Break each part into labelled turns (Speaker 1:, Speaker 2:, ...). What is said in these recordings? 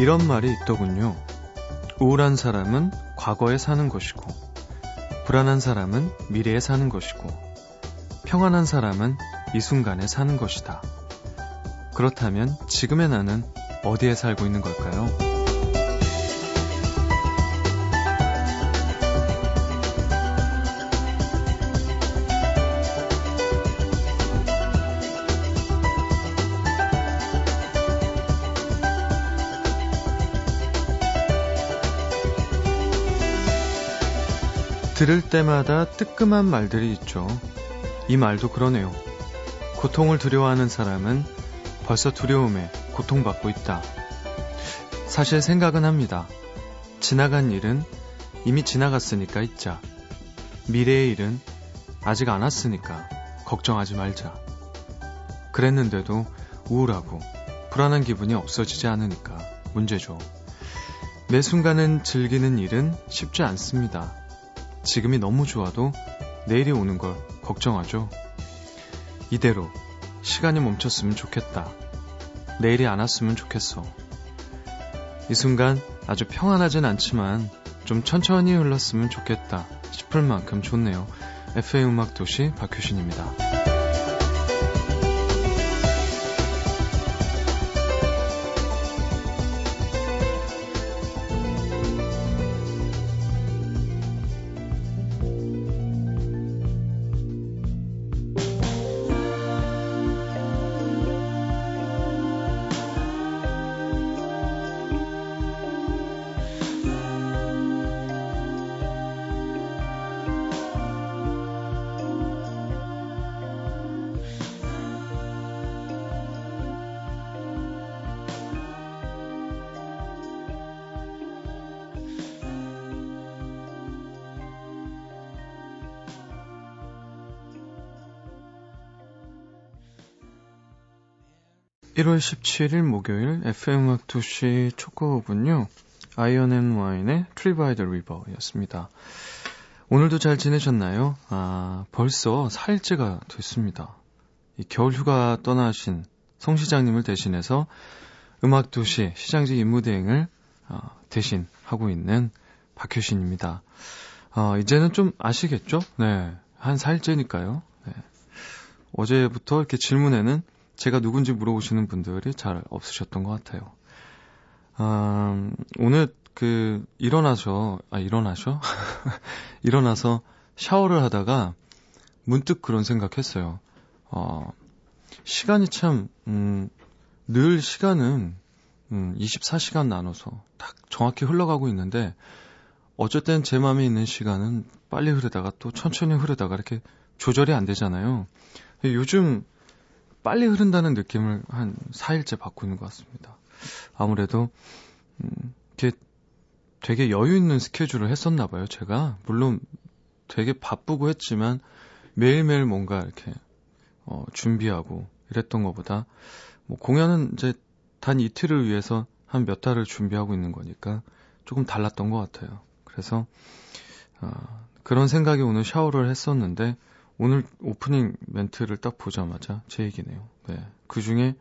Speaker 1: 이런 말이 있더군요. 우울한 사람은 과거에 사는 것이고, 불안한 사람은 미래에 사는 것이고, 평안한 사람은 이 순간에 사는 것이다. 그렇다면 지금의 나는 어디에 살고 있는 걸까요? 들을 때마다 뜨끔한 말들이 있죠. 이 말도 그러네요. 고통을 두려워하는 사람은 벌써 두려움에 고통받고 있다. 사실 생각은 합니다. 지나간 일은 이미 지나갔으니까 잊자. 미래의 일은 아직 안 왔으니까 걱정하지 말자. 그랬는데도 우울하고 불안한 기분이 없어지지 않으니까 문제죠. 매 순간은 즐기는 일은 쉽지 않습니다. 지금이 너무 좋아도 내일이 오는 걸 걱정하죠. 이대로 시간이 멈췄으면 좋겠다. 내일이 안 왔으면 좋겠어. 이 순간 아주 평안하진 않지만 좀 천천히 흘렀으면 좋겠다 싶을 만큼 좋네요. FM 음악 도시 박효신입니다. 1월 17일 목요일 FM 음악 도시 첫 곡은요. Iron and Wine의 Tree by the River였습니다. 오늘도 잘 지내셨나요? 아, 벌써 4일째가 됐습니다. 이 겨울 휴가 떠나신 성 시장님을 대신해서 음악 도시 시장직 임무대행을 어, 대신 하고 있는 박효신입니다. 어, 이제는 좀 아시겠죠? 네. 한 4일째니까요. 네. 어제부터 이렇게 질문에는 제가 누군지 물어보시는 분들이 잘 없으셨던 것 같아요. 음, 오늘 그 일어나서 아 일어나셔 일어나서 샤워를 하다가 문득 그런 생각했어요. 어, 시간이 참, 음, 늘 시간은, 음, 24시간 나눠서 딱 정확히 흘러가고 있는데, 땐제 마음에 있는 시간은 빨리 흐르다가 또 천천히 흐르다가 이렇게 조절이 안 되잖아요. 요즘 빨리 흐른다는 느낌을 한 4일째 받고 있는 것 같습니다. 아무래도 음, 되게 여유 있는 스케줄을 했었나 봐요. 제가 물론 되게 바쁘고 했지만 매일매일 뭔가 이렇게 어, 준비하고 이랬던 것보다 뭐 공연은 이제 단 이틀을 위해서 한 몇 달을 준비하고 있는 거니까 조금 달랐던 것 같아요. 그래서 어, 그런 생각이 오늘 샤워를 했었는데 오늘 오프닝 멘트를 딱 보자마자 제 얘기네요. 네. 그 중에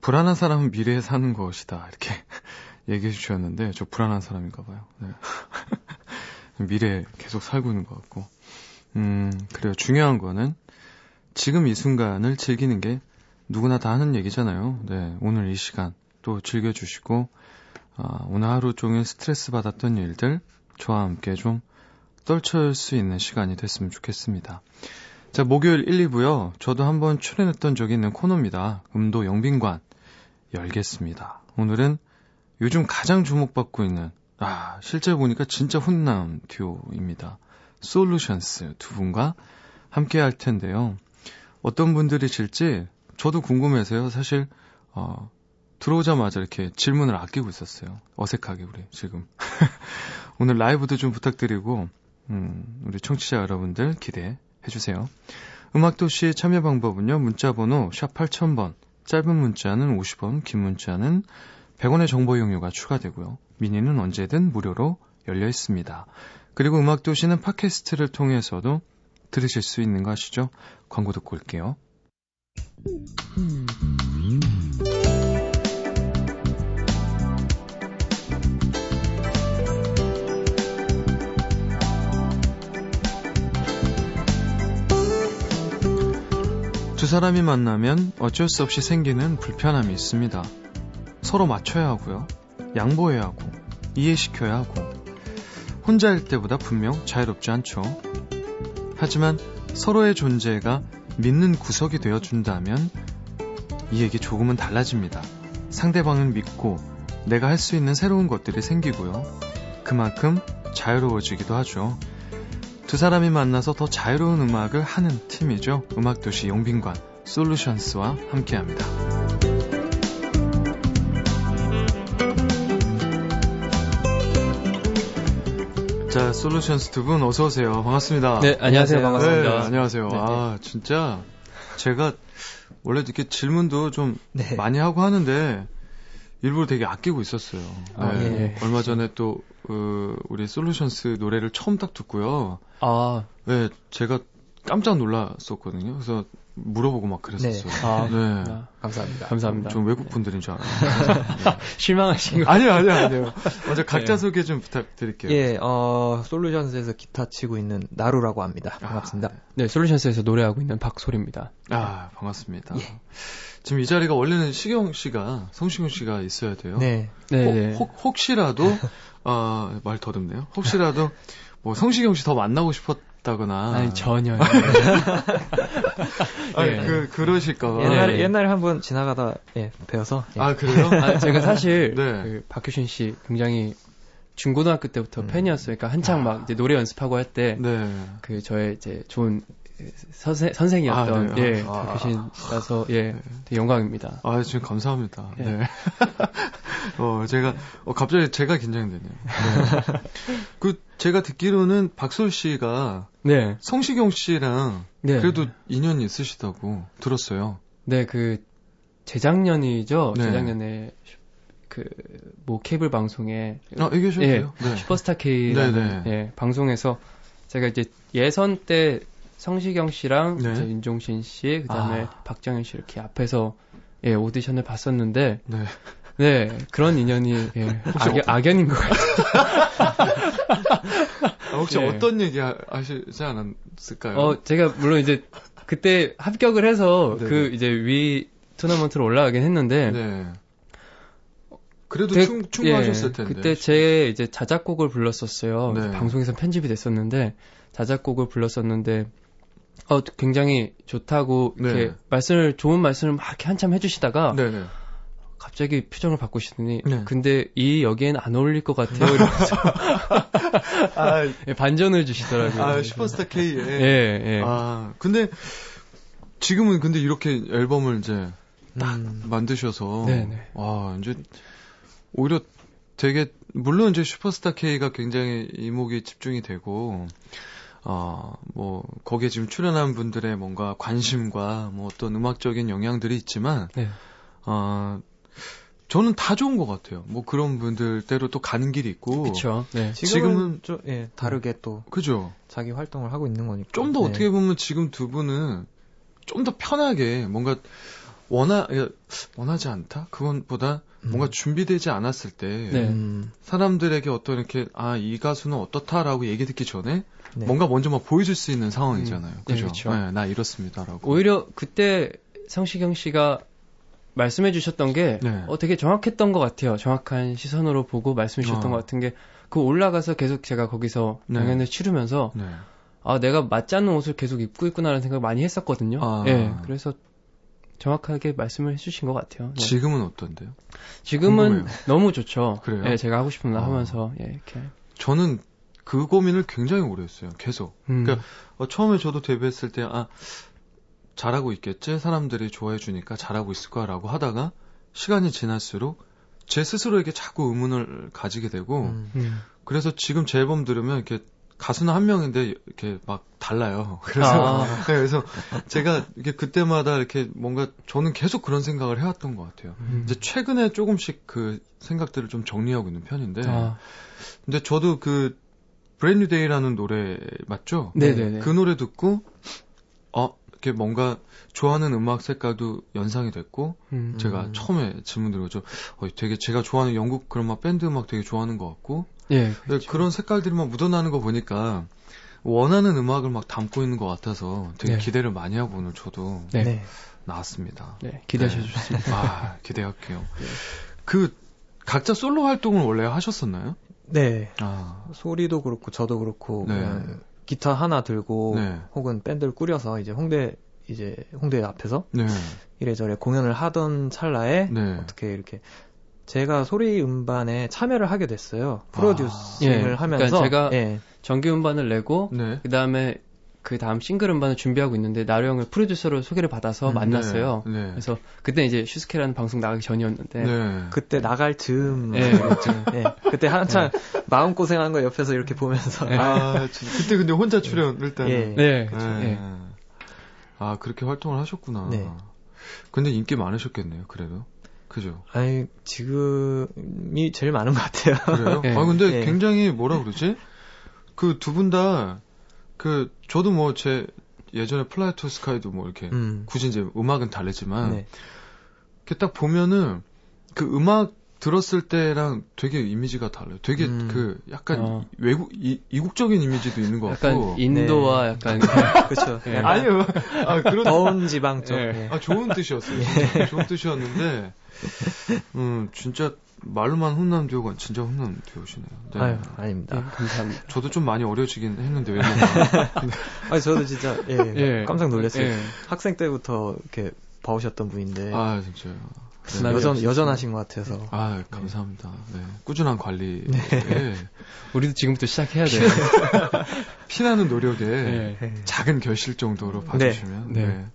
Speaker 1: 불안한 사람은 미래에 사는 것이다. 이렇게 얘기해 주셨는데, 저 불안한 사람인가 봐요. 네. 미래에 계속 살고 있는 것 같고. 음, 그래요. 중요한 거는 지금 이 순간을 즐기는 게 누구나 다 하는 얘기잖아요. 네. 오늘 이 시간 또 즐겨주시고, 아, 오늘 하루 종일 스트레스 받았던 일들 저와 함께 좀 떨칠 수 있는 시간이 됐으면 좋겠습니다. 자, 목요일 1, 2부요. 저도 한번 출연했던 적이 있는 코너입니다. 음도 영빈관 열겠습니다. 오늘은 요즘 가장 주목받고 있는 아, 실제 보니까 진짜 훈남 듀오입니다. 솔루션스 두 분과 함께 할 텐데요. 어떤 분들이 실지 저도 궁금해서요. 사실 어, 들어오자마자 이렇게 질문을 아끼고 있었어요. 어색하게 우리 지금. 오늘 라이브도 좀 부탁드리고 음, 우리 청취자 여러분들 기대해 주세요. 음악도시 참여 방법은요. 문자번호 샵 8000번, 짧은 문자는 50원, 긴 문자는 100원의 정보 이용료가 추가되고요. 미니는 언제든 무료로 열려 있습니다. 그리고 음악도시는 팟캐스트를 통해서도 들으실 수 있는 거 아시죠? 광고 듣고 올게요. 두 사람이 만나면 어쩔 수 없이 생기는 불편함이 있습니다. 서로 맞춰야 하고요. 양보해야 하고, 이해시켜야 하고, 혼자일 때보다 분명 자유롭지 않죠. 하지만 서로의 존재가 믿는 구석이 되어준다면 이 얘기 조금은 달라집니다. 상대방을 믿고 내가 할 수 있는 새로운 것들이 생기고요. 그만큼 자유로워지기도 하죠. 두 사람이 만나서 더 자유로운 음악을 하는 팀이죠. 음악도시 용빈관 솔루션스와 함께합니다. 자, 솔루션스 두 분 어서 오세요. 반갑습니다.
Speaker 2: 네, 안녕하세요. 반갑습니다.
Speaker 1: 네, 안녕하세요.
Speaker 2: 네.
Speaker 1: 아, 진짜 제가 원래 이렇게 질문도 좀
Speaker 3: 네.
Speaker 1: 많이 하고 하는데 일부러 되게 아끼고 있었어요.
Speaker 2: 아,
Speaker 1: 네.
Speaker 2: 예.
Speaker 1: 얼마 전에 또 어, 우리 솔루션스 노래를 처음 딱 듣고요.
Speaker 2: 아,
Speaker 1: 네, 제가 깜짝 놀랐었거든요. 그래서 물어보고 막 그랬었어요.
Speaker 2: 아,
Speaker 1: 네.
Speaker 2: 아,
Speaker 3: 감사합니다.
Speaker 2: 감사합니다.
Speaker 1: 좀 외국 분들인 줄 알았어요.
Speaker 2: 실망하신 거.
Speaker 1: 아니요, 아니요, 아니요. 먼저 각자
Speaker 2: 네.
Speaker 1: 소개 좀 부탁드릴게요.
Speaker 3: 예, 어, 솔루션스에서 기타 치고 있는 나루라고 합니다.
Speaker 1: 아,
Speaker 3: 반갑습니다.
Speaker 2: 네, 솔루션스에서 노래하고 있는 박소리입니다.
Speaker 1: 아, 반갑습니다.
Speaker 3: 예.
Speaker 1: 지금 이 자리가 원래는 시경 씨가, 성시경 씨가 있어야 돼요.
Speaker 3: 네.
Speaker 2: 네,
Speaker 1: 혹,
Speaker 2: 네.
Speaker 1: 혹, 혹시라도, 아, 말 더듬네요. 혹시라도, 뭐, 성시경 씨 더 만나고 싶었다거나.
Speaker 2: 아니, 전혀요.
Speaker 1: 아니,
Speaker 2: 예.
Speaker 1: 그, 그러실까봐.
Speaker 3: 옛날에,
Speaker 2: 네.
Speaker 3: 옛날에 한번 지나가다, 예, 배워서. 예.
Speaker 1: 아, 그래요?
Speaker 2: 아, 제가 사실
Speaker 1: 네.
Speaker 2: 그 박효신 씨 굉장히 중고등학교 때부터
Speaker 3: 음.
Speaker 2: 팬이었어요. 그러니까 한창 막 이제 노래 연습하고 할 때그
Speaker 1: 네.
Speaker 2: 저의 이제 좋은 선생, 선생이었던
Speaker 1: 아, 네.
Speaker 2: 예,
Speaker 3: 아.
Speaker 2: 박효신 씨라서 예, 되게 영광입니다.
Speaker 1: 아, 지금 감사합니다.
Speaker 2: 예.
Speaker 1: 네. 어, 제가, 어, 갑자기 제가 긴장되네요. 네. 그, 제가 듣기로는 박솔 씨가
Speaker 2: 네.
Speaker 1: 성시경 씨랑
Speaker 2: 네.
Speaker 1: 그래도 인연이 있으시다고 들었어요.
Speaker 2: 네, 그 재작년이죠.
Speaker 1: 네.
Speaker 2: 재작년에 그 뭐 케이블 방송에
Speaker 1: 아, 얘기하셔도
Speaker 2: 예.
Speaker 1: 돼요? 네.
Speaker 2: 슈퍼스타 K라는
Speaker 1: 네네.
Speaker 2: 예, 방송에서 제가 이제 예선 때 성시경 씨랑
Speaker 1: 네.
Speaker 2: 이제 윤종신 씨, 그다음에
Speaker 1: 아.
Speaker 2: 박정현 씨 이렇게 앞에서 예, 오디션을 봤었는데
Speaker 1: 네.
Speaker 2: 네, 그런 인연이 예,
Speaker 1: 어-
Speaker 2: 악연인 것 같아요.
Speaker 1: 아, 혹시
Speaker 2: 예.
Speaker 1: 어떤 얘기 하- 하시지 않았을까요?
Speaker 2: 어, 제가 물론 이제 그때 합격을 해서
Speaker 1: 네네.
Speaker 2: 그 이제 위 토너먼트로 올라가긴 했는데
Speaker 1: 네. 그래도
Speaker 2: 되게-
Speaker 1: 충, 충분하셨을
Speaker 2: 예,
Speaker 1: 텐데.
Speaker 2: 그때 제 이제 자작곡을 불렀었어요.
Speaker 1: 네.
Speaker 2: 방송에서 편집이 됐었는데 자작곡을 불렀었는데 어 굉장히 좋다고 이렇게
Speaker 1: 네.
Speaker 2: 말씀을 좋은 말씀을 막 이렇게 한참 해주시다가
Speaker 1: 네네.
Speaker 2: 갑자기 표정을 바꾸시더니
Speaker 1: 네.
Speaker 2: 근데 이 여기엔 안 어울릴 것 같아요. 이러면서
Speaker 1: 아,
Speaker 2: 예, 반전을 주시더라고요.
Speaker 1: 아, 슈퍼스타 K에.
Speaker 2: 예, 예.
Speaker 1: 아, 근데 지금은 근데 이렇게 앨범을 이제
Speaker 3: 음,
Speaker 1: 만드셔서
Speaker 2: 네네.
Speaker 1: 와, 이제 오히려 되게 물론 이제 슈퍼스타 K가 굉장히 이목이 집중이 되고 어, 뭐 거기에 지금 출연한 분들의 뭔가 관심과 뭐 어떤 음악적인 영향들이 있지만
Speaker 2: 네.
Speaker 1: 어, 저는 다 좋은 것 같아요. 뭐 그런 분들대로 또 가는 길이 있고.
Speaker 2: 그렇죠. 네.
Speaker 3: 지금은, 좀, 예, 다르게 또
Speaker 1: 그죠.
Speaker 3: 자기 활동을 하고 있는 거니까.
Speaker 1: 좀더
Speaker 3: 네.
Speaker 1: 어떻게 보면 지금 두 분은 좀 더 편하게 뭔가 원하 예, 원하지 않다 그건보다
Speaker 3: 음.
Speaker 1: 뭔가 준비되지 않았을 때
Speaker 2: 네.
Speaker 3: 음,
Speaker 1: 사람들에게 어떤 이렇게 아 이 가수는 어떻다라고 얘기 듣기 전에
Speaker 3: 네.
Speaker 1: 뭔가 먼저 막 보여줄 수 있는 상황이잖아요.
Speaker 2: 네,
Speaker 1: 그죠?
Speaker 2: 그쵸.
Speaker 1: 네, 나 이렇습니다라고.
Speaker 2: 오히려 그때 성시경 씨가 말씀해 주셨던 게
Speaker 1: 네.
Speaker 2: 어, 되게 정확했던 것 같아요. 정확한 시선으로 보고 말씀해 주셨던
Speaker 1: 어.
Speaker 2: 것 같은 게 그 올라가서 계속 제가 거기서
Speaker 1: 네.
Speaker 2: 공연을 치르면서
Speaker 1: 네.
Speaker 2: 아 내가 맞지 않는 옷을 계속 입고 있구나라는 생각을 많이 했었거든요.
Speaker 1: 아.
Speaker 2: 예, 그래서 정확하게 말씀을 해주신 것 같아요. 네.
Speaker 1: 지금은 어떤데요?
Speaker 2: 지금은
Speaker 1: 궁금해요.
Speaker 2: 너무 좋죠.
Speaker 1: 그래요?
Speaker 2: 예, 제가 하고 싶은 거
Speaker 1: 어.
Speaker 2: 하면서 예, 이렇게.
Speaker 1: 저는 그 고민을 굉장히 오래 했어요. 계속.
Speaker 2: 음.
Speaker 1: 그러니까 어, 처음에 저도 데뷔했을 때, 아, 잘하고 있겠지? 사람들이 좋아해 주니까 잘하고 있을 거야라고 하다가, 시간이 지날수록 제 스스로에게 자꾸 의문을 가지게 되고,
Speaker 3: 음,
Speaker 2: 음.
Speaker 1: 그래서 지금 제 앨범 들으면 이렇게 가수는 한 명인데 이렇게 막 달라요. 그래서,
Speaker 2: 아.
Speaker 1: 네, 그래서 제가 이게 그때마다 이렇게 뭔가 저는 계속 그런 생각을 해왔던 것 같아요.
Speaker 2: 음.
Speaker 1: 이제 최근에 조금씩 그 생각들을 좀 정리하고 있는 편인데,
Speaker 2: 아,
Speaker 1: 근데 저도 그 Brand New Day라는 노래 맞죠?
Speaker 2: 네네네.
Speaker 1: 그 노래 듣고 어 이렇게 뭔가 좋아하는 음악 색깔도 연상이 됐고
Speaker 2: 음.
Speaker 1: 제가 처음에 질문 드리고 어, 되게 제가 좋아하는 영국 그런 막 밴드 음악 되게 좋아하는 것 같고
Speaker 2: 예,
Speaker 1: 근데
Speaker 2: 그렇죠.
Speaker 1: 그런 색깔들이 막 묻어나는 거 보니까 원하는 음악을 막 담고 있는 것 같아서 되게
Speaker 2: 네.
Speaker 1: 기대를 많이 하고 오늘 저도
Speaker 2: 네.
Speaker 3: 네.
Speaker 1: 나왔습니다.
Speaker 2: 네, 기대하셔도
Speaker 1: 네.
Speaker 2: 좋습니다.
Speaker 1: 아, 기대할게요. 그 각자 솔로 활동을 원래 하셨었나요?
Speaker 3: 네.
Speaker 1: 아,
Speaker 3: 소리도 그렇고 저도 그렇고
Speaker 1: 네.
Speaker 3: 그냥 기타 하나 들고
Speaker 1: 네.
Speaker 3: 혹은 밴드를 꾸려서 이제 홍대 이제 홍대 앞에서
Speaker 1: 네,
Speaker 3: 이래저래 공연을 하던 찰나에
Speaker 1: 네.
Speaker 3: 어떻게 이렇게 제가 소리 음반에 참여를 하게 됐어요. 프로듀싱을
Speaker 2: 예,
Speaker 3: 하면서
Speaker 2: 그러니까 제가
Speaker 3: 예.
Speaker 2: 정규 음반을 내고
Speaker 1: 네.
Speaker 2: 그 다음에 그 다음 싱글 음반을 준비하고 있는데 나루 형을 프로듀서로 소개를 받아서
Speaker 3: 음,
Speaker 2: 만났어요.
Speaker 1: 네. 네.
Speaker 2: 그래서 그때 이제 슈스케라는 방송 나가기 전이었는데
Speaker 1: 네.
Speaker 3: 그때 나갈 즈음
Speaker 2: 예, 그렇죠.
Speaker 3: 예. 그때 한창 마음 고생한 거 옆에서 이렇게 보면서
Speaker 1: 아. 그때 근데 혼자 출연을 때는.
Speaker 3: 예.
Speaker 2: 네, 그렇죠.
Speaker 1: 네.
Speaker 2: 예.
Speaker 1: 아, 그렇게 활동을 하셨구나.
Speaker 3: 네.
Speaker 1: 근데 인기 많으셨겠네요, 그래도. 그죠?
Speaker 3: 아니 지금이 제일 많은 것 같아요.
Speaker 1: 그래요?
Speaker 2: 예.
Speaker 1: 아, 근데
Speaker 3: 예.
Speaker 1: 굉장히 뭐라 그러지? 그 두 분 다, 그, 저도 뭐 제 예전에 Fly to Sky도 뭐 이렇게,
Speaker 3: 음.
Speaker 1: 굳이 이제 음악은 다르지만,
Speaker 3: 네.
Speaker 1: 이렇게 딱 보면은, 그 음악 들었을 때랑 되게 이미지가 달라요. 되게
Speaker 3: 음.
Speaker 1: 그, 약간
Speaker 2: 어.
Speaker 1: 외국, 이, 이국적인 이미지도 있는 것
Speaker 2: 약간
Speaker 1: 같고.
Speaker 2: 인도와 약간
Speaker 3: 그렇죠.
Speaker 2: 예.
Speaker 3: 약간
Speaker 1: 아니요. 아, 그런,
Speaker 3: 더운 지방 쪽.
Speaker 2: 예.
Speaker 3: 예.
Speaker 1: 아, 좋은 뜻이었어요. 진짜 좋은 뜻이었는데, 음, 진짜, 말로만 훈남 듀오가 진짜 훈남 듀오시네요. 네.
Speaker 3: 아유,
Speaker 2: 예,
Speaker 3: 아닙니다.
Speaker 2: 감사합니다.
Speaker 1: 저도 좀 많이 어려지긴 했는데, 왜냐면.
Speaker 3: 아니, 저도 진짜, 예,
Speaker 2: 예.
Speaker 3: 깜짝 놀랐어요.
Speaker 2: 예.
Speaker 3: 학생 때부터 이렇게 봐오셨던 분인데,
Speaker 1: 아, 진짜요. 네.
Speaker 2: 남이
Speaker 3: 여전. 여전하신 것 같아서.
Speaker 1: 아, 감사합니다. 네. 꾸준한 관리.
Speaker 3: 네.
Speaker 1: 에
Speaker 2: 우리도 지금부터 시작해야 돼요.
Speaker 1: 피나는 노력에
Speaker 2: 예.
Speaker 3: 예.
Speaker 1: 작은 결실 정도로 봐주시면.
Speaker 2: 네.
Speaker 1: 네.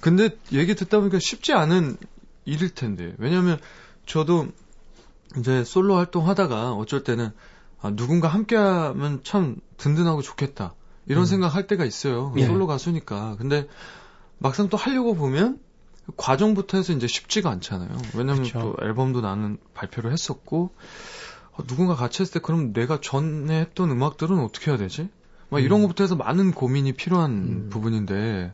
Speaker 1: 근데 얘기 듣다 보니까 쉽지 않은 일일 텐데. 왜냐면 저도 이제 솔로 활동하다가 어쩔 때는 아, 누군가 함께하면 참 든든하고 좋겠다. 이런
Speaker 3: 음.
Speaker 1: 생각 할 때가 있어요.
Speaker 2: 예.
Speaker 1: 솔로 가수니까. 근데 막상 또 하려고 보면 과정부터 해서 이제 쉽지가 않잖아요. 왜냐면
Speaker 2: 그쵸.
Speaker 1: 또 앨범도 나는 발표를 했었고 어, 누군가 같이 했을 때 그럼 내가 전에 했던 음악들은 어떻게 해야 되지? 막 이런
Speaker 3: 음.
Speaker 1: 것부터 해서 많은 고민이 필요한
Speaker 3: 음.
Speaker 1: 부분인데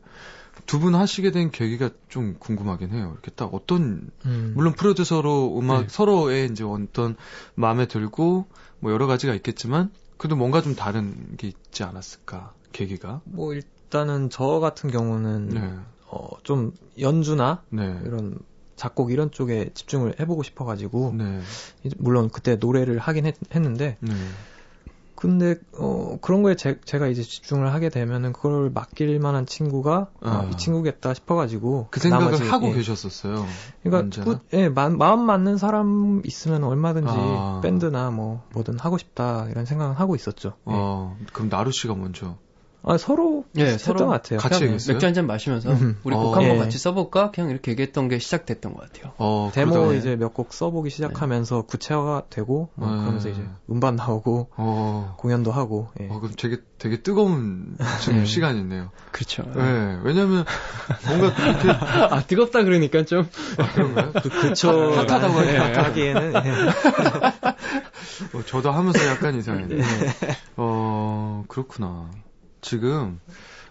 Speaker 1: 두 분 하시게 된 계기가 좀 궁금하긴 해요. 이렇게 딱 어떤
Speaker 3: 음.
Speaker 1: 물론 프로듀서로 음악
Speaker 2: 네.
Speaker 1: 서로의 이제 어떤 마음에 들고 뭐 여러 가지가 있겠지만 그래도 뭔가 좀 다른 게 있지 않았을까 계기가.
Speaker 3: 뭐, 일단은 저 같은 경우는,
Speaker 1: 네,
Speaker 3: 어, 좀 연주나
Speaker 1: 네,
Speaker 3: 이런 작곡 이런 쪽에 집중을 해보고 싶어가지고,
Speaker 1: 네,
Speaker 3: 물론 그때 노래를 하긴 했, 는데
Speaker 1: 네.
Speaker 3: 근데 어 그런 거에 제, 가 이제 집중을 하게 되면은 그걸 맡길 만한 친구가 아,
Speaker 1: 아.
Speaker 3: 이 친구겠다 싶어가지고
Speaker 1: 그 생각을
Speaker 3: 나머지,
Speaker 1: 하고
Speaker 3: 예.
Speaker 1: 계셨었어요.
Speaker 3: 그러니까? 꾸- 예, 마, 마음 맞는 사람 있으면 얼마든지
Speaker 1: 아.
Speaker 3: 밴드나 뭐 뭐든 하고 싶다 이런 생각은 하고 있었죠. 예.
Speaker 1: 어, 그럼 나루 씨가 먼저
Speaker 3: 아, 서로
Speaker 2: 예, 서로
Speaker 3: 것 같아요.
Speaker 1: 같이?
Speaker 2: 맥주 한 잔 마시면서
Speaker 3: 음.
Speaker 2: 우리 곡
Speaker 1: 어.
Speaker 2: 한번
Speaker 3: 예.
Speaker 2: 같이 써볼까? 그냥 이렇게 얘기했던 게 시작됐던 것 같아요.
Speaker 1: 어,
Speaker 3: 데모
Speaker 1: 그러다가-
Speaker 3: 이제 몇 곡 써보기 시작하면서 구체화가 되고 뭐
Speaker 1: 네.
Speaker 3: 그러면서 이제 음반 나오고
Speaker 1: 어,
Speaker 3: 공연도 하고 예.
Speaker 1: 어, 그럼 되게 되게 뜨거운 지금
Speaker 2: 네.
Speaker 1: 시간이네요.
Speaker 2: 그렇죠.
Speaker 1: 네, 왜냐면 뭔가 이렇게
Speaker 2: 아 뜨겁다 그러니까 좀
Speaker 1: 그런가요?
Speaker 3: 그, 그쵸
Speaker 2: 핫하다고
Speaker 3: 예,
Speaker 2: 해.
Speaker 3: 하기에는 예.
Speaker 1: 어, 저도 하면서 약간 이상했네. 어, 그렇구나. 지금,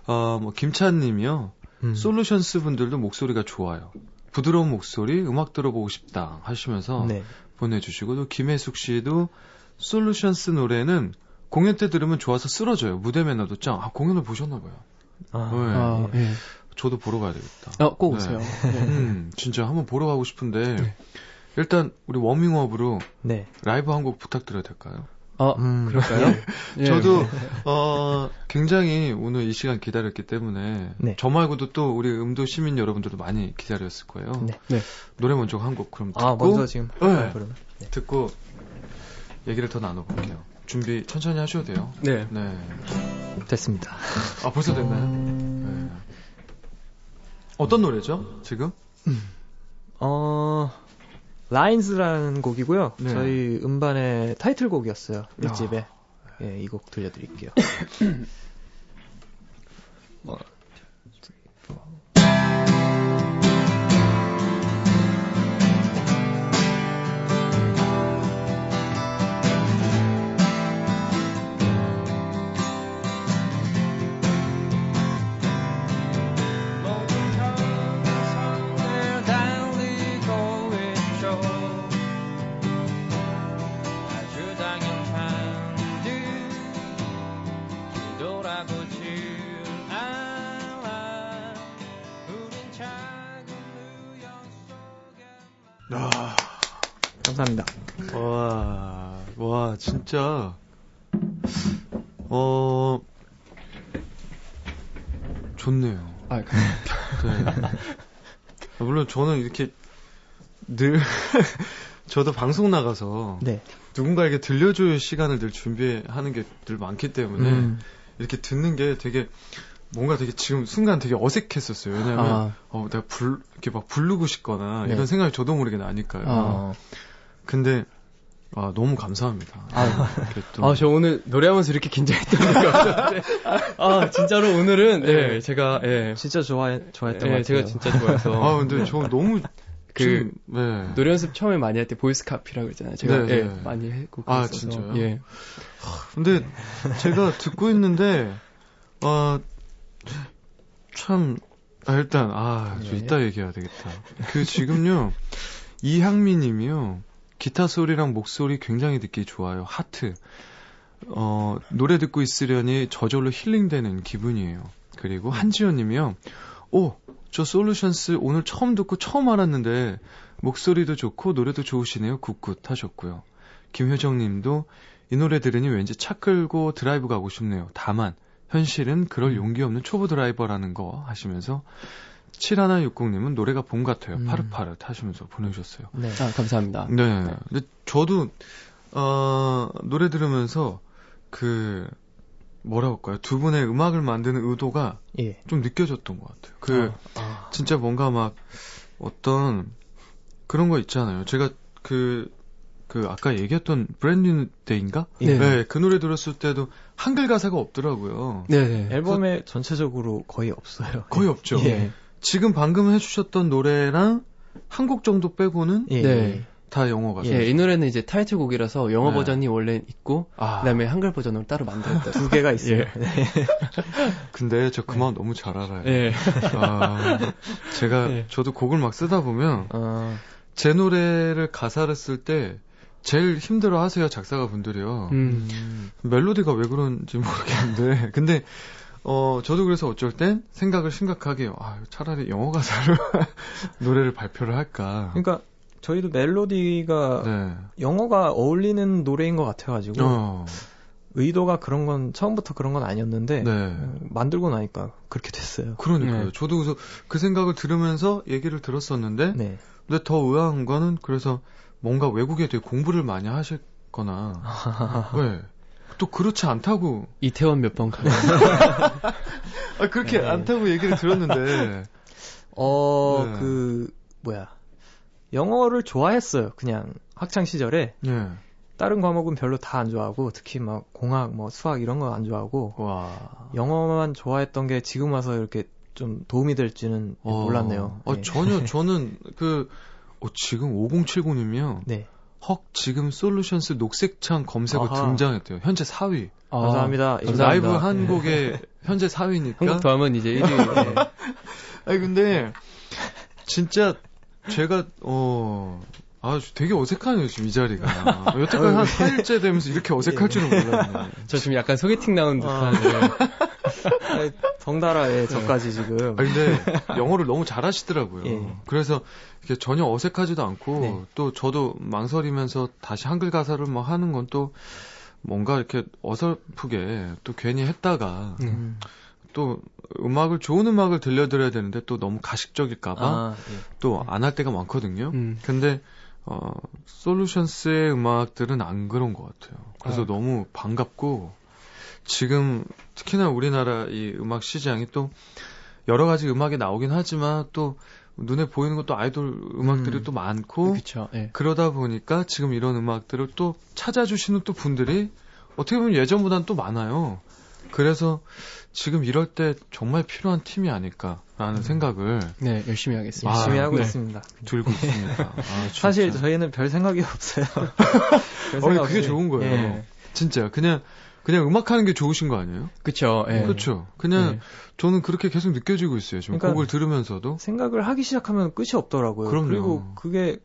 Speaker 1: 어, 뭐, 김찬님이요.
Speaker 3: 음.
Speaker 1: 솔루션스 분들도 목소리가 좋아요. 부드러운 목소리, 음악 들어보고 싶다 하시면서
Speaker 3: 네.
Speaker 1: 보내주시고, 또 김혜숙 씨도 솔루션스 노래는 공연 때 들으면 좋아서 쓰러져요. 무대 매너도 짱. 아, 공연을 보셨나 봐요.
Speaker 3: 아,
Speaker 1: 네.
Speaker 2: 아, 예.
Speaker 1: 저도 보러 가야 되겠다.
Speaker 2: 어, 꼭
Speaker 1: 네.
Speaker 2: 오세요.
Speaker 1: 음, 진짜 한번 보러 가고 싶은데,
Speaker 2: 네.
Speaker 1: 일단, 우리 워밍업으로
Speaker 3: 네.
Speaker 1: 라이브 한 곡 부탁드려도 될까요?
Speaker 2: 어,
Speaker 3: 음.
Speaker 2: 그럴까요? 예.
Speaker 1: 저도 어 굉장히 오늘 이 시간 기다렸기 때문에
Speaker 3: 네.
Speaker 1: 저 말고도 또 우리 음도 시민 여러분들도 많이 기다렸을 거예요.
Speaker 3: 네.
Speaker 2: 네.
Speaker 1: 노래 먼저 한 곡 그럼 듣고
Speaker 3: 아, 먼저 지금
Speaker 1: 네.
Speaker 3: 할까요, 그러면? 네.
Speaker 1: 듣고 얘기를 더 나눠볼게요. 준비 천천히 하셔도 돼요.
Speaker 2: 네.
Speaker 1: 네.
Speaker 3: 됐습니다.
Speaker 1: 아 벌써 됐나요? 네. 어떤 노래죠? 지금?
Speaker 3: 어, 라인즈라는 곡이고요.
Speaker 1: 네.
Speaker 3: 저희 음반의 타이틀곡이었어요.
Speaker 1: 아.
Speaker 3: 1집에. 예, 이 곡 들려드릴게요. 뭐, 감사합니다.
Speaker 1: 와, 와, 진짜, 어, 좋네요.
Speaker 2: 아, 그-
Speaker 1: 네. 아, 물론 저는 이렇게 늘, 저도 방송 나가서
Speaker 3: 네.
Speaker 1: 누군가에게 들려줄 시간을 늘 준비하는 게 늘 많기 때문에
Speaker 3: 음.
Speaker 1: 이렇게 듣는 게 되게 뭔가 되게 지금 순간 되게 어색했었어요. 왜냐면
Speaker 2: 아,
Speaker 1: 어, 내가 불, 이렇게 막 부르고 싶거나
Speaker 2: 네.
Speaker 1: 이런 생각이 저도 모르게 나니까요.
Speaker 2: 아,
Speaker 1: 근데 아, 너무 감사합니다.
Speaker 2: 아,
Speaker 1: 또
Speaker 2: 아, 저 오늘 노래하면서 이렇게 긴장했던 적이 없었는데. 아, 진짜로 오늘은,
Speaker 1: 네.
Speaker 2: 예, 제가, 예.
Speaker 3: 진짜 좋아해, 좋아했던 것
Speaker 2: 예,
Speaker 3: 같아요.
Speaker 2: 제가 진짜 좋아해서.
Speaker 1: 아, 근데 저 너무
Speaker 2: 그,
Speaker 1: 지금, 네.
Speaker 2: 노래 연습 처음에 많이 할 때 voice copy라고 했잖아요. 제가,
Speaker 1: 네,
Speaker 2: 예,
Speaker 1: 네.
Speaker 2: 많이 했고.
Speaker 1: 아,
Speaker 2: 그랬어서.
Speaker 1: 진짜요?
Speaker 2: 예.
Speaker 1: 근데 제가 듣고 있는데 어, 참 아, 일단 아, 저
Speaker 2: 네.
Speaker 1: 이따 얘기해야 되겠다. 그 지금요. 이향미 님이요. 기타 소리랑 목소리 굉장히 듣기 좋아요. 하트. 어, 노래 듣고 있으려니 저절로 힐링되는 기분이에요. 그리고 한지연 님이요. 오, 저 솔루션스 오늘 처음 듣고 처음 알았는데 목소리도 좋고 노래도 좋으시네요. good good 하셨고요. 김효정 님도 이 노래 들으니 왠지 차 끌고 드라이브 가고 싶네요. 다만 현실은 그럴 용기 없는 초보 드라이버라는 거 하시면서 7160님은 노래가 봄 같아요.
Speaker 3: 음.
Speaker 1: 파릇파릇 하시면서 보내주셨어요.
Speaker 3: 네.
Speaker 2: 아, 감사합니다.
Speaker 1: 네. 근데 저도 어, 노래 들으면서 그 뭐라고 할까요? 두 분의 음악을 만드는 의도가
Speaker 3: 예.
Speaker 1: 좀 느껴졌던 것 같아요. 그
Speaker 3: 아,
Speaker 1: 진짜 뭔가 막 어떤 그런 거 있잖아요. 제가 그, 그 아까 얘기했던 브랜드 데이인가?
Speaker 2: 네.
Speaker 1: 네, 그 노래 들었을 때도 한글 가사가 없더라고요.
Speaker 2: 네네.
Speaker 3: 앨범에 전체적으로 거의 없어요.
Speaker 1: 거의 없죠.
Speaker 3: 예.
Speaker 1: 지금 방금 해주셨던 노래랑 한 곡 정도 빼고는
Speaker 3: 예.
Speaker 2: 네.
Speaker 1: 다 영어 가사.
Speaker 2: 예, 이 노래는 이제 타이틀곡이라서 영어
Speaker 1: 네.
Speaker 2: 버전이 원래 있고,
Speaker 1: 아,
Speaker 2: 그 다음에 한글 버전으로 따로 만들었다.
Speaker 3: 두 개가 있어요.
Speaker 2: 예.
Speaker 3: 네.
Speaker 1: 근데 저 그 마음 너무 잘 알아요.
Speaker 2: 예.
Speaker 1: 아, 제가
Speaker 2: 예.
Speaker 1: 저도 곡을 막 쓰다 보면
Speaker 3: 어,
Speaker 1: 제 노래를 가사를 쓸 때 제일 힘들어 하세요 작사가 분들이요.
Speaker 2: 음.
Speaker 3: 음.
Speaker 1: 멜로디가 왜 그런지 모르겠는데 근데 어 저도 그래서 어쩔 땐 생각을 심각하게. 아 차라리 영어 가사로 노래를 발표를 할까.
Speaker 3: 그러니까 저희도 멜로디가
Speaker 1: 네.
Speaker 3: 영어가 어울리는 노래인 것 같아가지고
Speaker 1: 어.
Speaker 3: 의도가 그런 건 처음부터 그런 건 아니었는데
Speaker 1: 네.
Speaker 3: 어, 만들고 나니까 그렇게 됐어요.
Speaker 1: 그러니까요.
Speaker 2: 네.
Speaker 1: 저도 그래서 그 생각을 들으면서 얘기를 들었었는데
Speaker 3: 네.
Speaker 1: 근데 더 의아한 거는 그래서 뭔가 외국에 되게 공부를 많이 하셨거나 왜? 또 그렇지 않다고
Speaker 2: 이태원 몇 번 가요.
Speaker 1: 아 그렇게
Speaker 3: 네.
Speaker 1: 않다고 얘기를 들었는데
Speaker 3: 어,
Speaker 1: 네.
Speaker 3: 그, 뭐야. 영어를 좋아했어요. 그냥 학창 시절에.
Speaker 1: 예.
Speaker 3: 다른 과목은 별로 다 안 좋아하고, 특히 막 공학, 뭐 수학 이런 거 안 좋아하고,
Speaker 1: 와.
Speaker 3: 영어만 좋아했던 게 지금 와서 이렇게 좀 도움이 될지는
Speaker 1: 어,
Speaker 3: 몰랐네요.
Speaker 1: 어,
Speaker 3: 네.
Speaker 1: 전혀 저는 그 어, 지금 5070이면
Speaker 3: 네.
Speaker 1: 헉 지금 솔루션스 녹색창 검색어
Speaker 3: 아하.
Speaker 1: 등장했대요. 현재 4위.
Speaker 2: 아,
Speaker 3: 감사합니다. 예.
Speaker 2: 감사합니다.
Speaker 1: 라이브 한 곡에 현재 4위니까.
Speaker 2: 한곡 더 하면 이제 1위.
Speaker 1: 아니 근데 진짜 제가 어 아, 되게 어색하네요, 지금 이 자리가. 여태까지 한 4일째 되면서 이렇게 어색할 줄은 몰랐네.
Speaker 2: 저 지금 약간 소개팅 나온 듯한.
Speaker 3: 아.
Speaker 2: 예.
Speaker 3: 아니, 덩달아, 예, 저까지 지금.
Speaker 1: 아, 근데 영어를 너무 잘하시더라고요.
Speaker 3: 예.
Speaker 1: 그래서 이렇게 전혀 어색하지도 않고
Speaker 3: 네.
Speaker 1: 또 저도 망설이면서 다시 한글 가사를 뭐 하는 건 또 뭔가 이렇게 어설프게 또 괜히 했다가
Speaker 3: 음.
Speaker 1: 또 음악을 좋은 음악을 들려드려야 되는데 또 너무 가식적일까봐
Speaker 3: 아, 예.
Speaker 1: 또안 할 때가 많거든요.
Speaker 2: 음.
Speaker 1: 근데 어 솔루션스의 음악들은 안 그런 것 같아요. 그래서
Speaker 2: 아.
Speaker 1: 너무 반갑고 지금 특히나 우리나라 이 음악 시장이 또 여러 가지 음악이 나오긴 하지만 또 눈에 보이는 것도 아이돌 음악들이
Speaker 3: 음.
Speaker 1: 또 많고
Speaker 2: 그쵸. 예.
Speaker 1: 그러다 보니까 지금 이런 음악들을 또 찾아주시는 또 분들이 어떻게 보면 예전보다는 또 많아요. 그래서 지금 이럴 때 정말 필요한 팀이 아닐까라는 생각을
Speaker 2: 네, 열심히 하겠습니다.
Speaker 3: 열심히
Speaker 1: 아,
Speaker 3: 하고
Speaker 2: 네.
Speaker 3: 있습니다.
Speaker 1: 들고 있습니다. 아.
Speaker 3: 사실 저희는 별 생각이 없어요. 별
Speaker 1: 어,
Speaker 3: 생각
Speaker 1: 그게
Speaker 3: 없이.
Speaker 1: 좋은 거예요.
Speaker 3: 예.
Speaker 1: 진짜 그냥 그냥 음악하는 게 좋으신 거 아니에요?
Speaker 2: 그쵸. 예.
Speaker 1: 그렇죠. 그냥
Speaker 2: 네.
Speaker 1: 저는 그렇게 계속 느껴지고 있어요. 지금
Speaker 3: 그러니까
Speaker 1: 곡을 들으면서도.
Speaker 3: 생각을 하기 시작하면 끝이 없더라고요.
Speaker 1: 그럼요.
Speaker 3: 리고 그게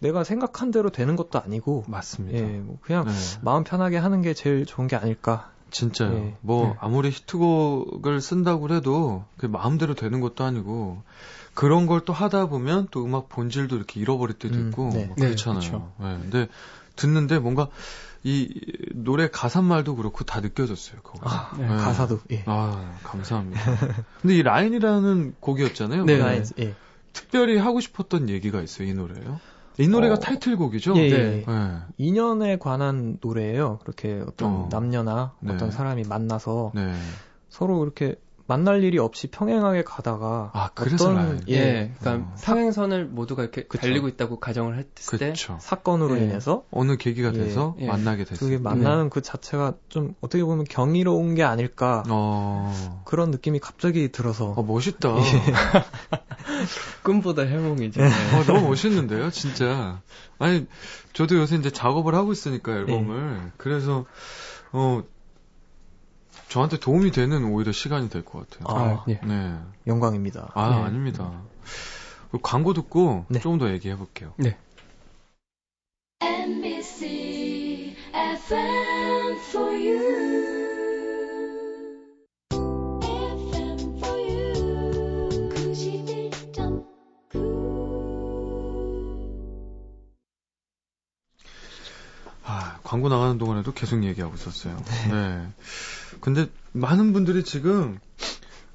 Speaker 3: 내가 생각한 대로 되는 것도 아니고,
Speaker 1: 맞습니다.
Speaker 3: 예, 뭐 그냥
Speaker 1: 네.
Speaker 3: 마음 편하게 하는 게 제일 좋은 게 아닐까
Speaker 1: 진짜요.
Speaker 3: 네.
Speaker 1: 뭐
Speaker 2: 네.
Speaker 1: 아무리 히트곡을 쓴다고 해도 그 마음대로 되는 것도 아니고 그런 걸 또 하다 보면 또 음악 본질도 이렇게 잃어버릴 때도
Speaker 3: 음,
Speaker 1: 있고
Speaker 3: 네.
Speaker 1: 뭐
Speaker 2: 네,
Speaker 1: 그렇잖아요. 네, 근데 듣는데 뭔가 이 노래 가사말도 그렇고 다 느껴졌어요. 거기서.
Speaker 3: 아,
Speaker 2: 네.
Speaker 3: 가사도 예.
Speaker 1: 아, 감사합니다. 근데 이 라인이라는 곡이었잖아요.
Speaker 2: 네.
Speaker 3: 라인, 예.
Speaker 1: 특별히 하고 싶었던 얘기가 있어요, 이 노래요. 이 노래가
Speaker 3: 어,
Speaker 1: 타이틀곡이죠?
Speaker 3: 예, 예.
Speaker 2: 네.
Speaker 1: 네.
Speaker 3: 인연에 관한 노래예요. 그렇게 어떤
Speaker 1: 어.
Speaker 3: 남녀나
Speaker 1: 네.
Speaker 3: 어떤 사람이 만나서
Speaker 1: 네.
Speaker 3: 서로 이렇게 만날 일이 없이 평행하게 가다가
Speaker 1: 아, 그래서 라인.
Speaker 2: 예,
Speaker 3: 예,
Speaker 2: 그러니까
Speaker 1: 어.
Speaker 2: 상행선을 모두가 이렇게
Speaker 3: 그쵸.
Speaker 2: 달리고 있다고 가정을 했을 때
Speaker 1: 그쵸.
Speaker 3: 사건으로
Speaker 2: 예.
Speaker 3: 인해서
Speaker 1: 어느 계기가
Speaker 3: 예,
Speaker 1: 돼서
Speaker 2: 예.
Speaker 1: 만나게 됐어요.
Speaker 3: 그게 만나는 그 자체가 좀 어떻게 보면 경이로운 게 아닐까
Speaker 1: 어,
Speaker 3: 그런 느낌이 갑자기 들어서
Speaker 1: 어, 멋있다.
Speaker 2: 꿈보다 해몽이죠.
Speaker 1: 어, 너무 멋있는데요, 진짜. 아니, 저도 요새 이제 작업을 하고 있으니까 앨범을. 그래서, 어, 저한테 도움이 되는 오히려 시간이 될 것 같아요.
Speaker 3: 아,
Speaker 2: 예.
Speaker 1: 네.
Speaker 3: 영광입니다.
Speaker 1: 아,
Speaker 2: 네.
Speaker 1: 아닙니다. 광고 듣고
Speaker 3: 네.
Speaker 1: 조금 더 얘기해 볼게요.
Speaker 4: NBC FM for you.
Speaker 1: 광고 나가는 동안에도 계속 얘기하고 있었어요. 네. 근데 많은 분들이 지금,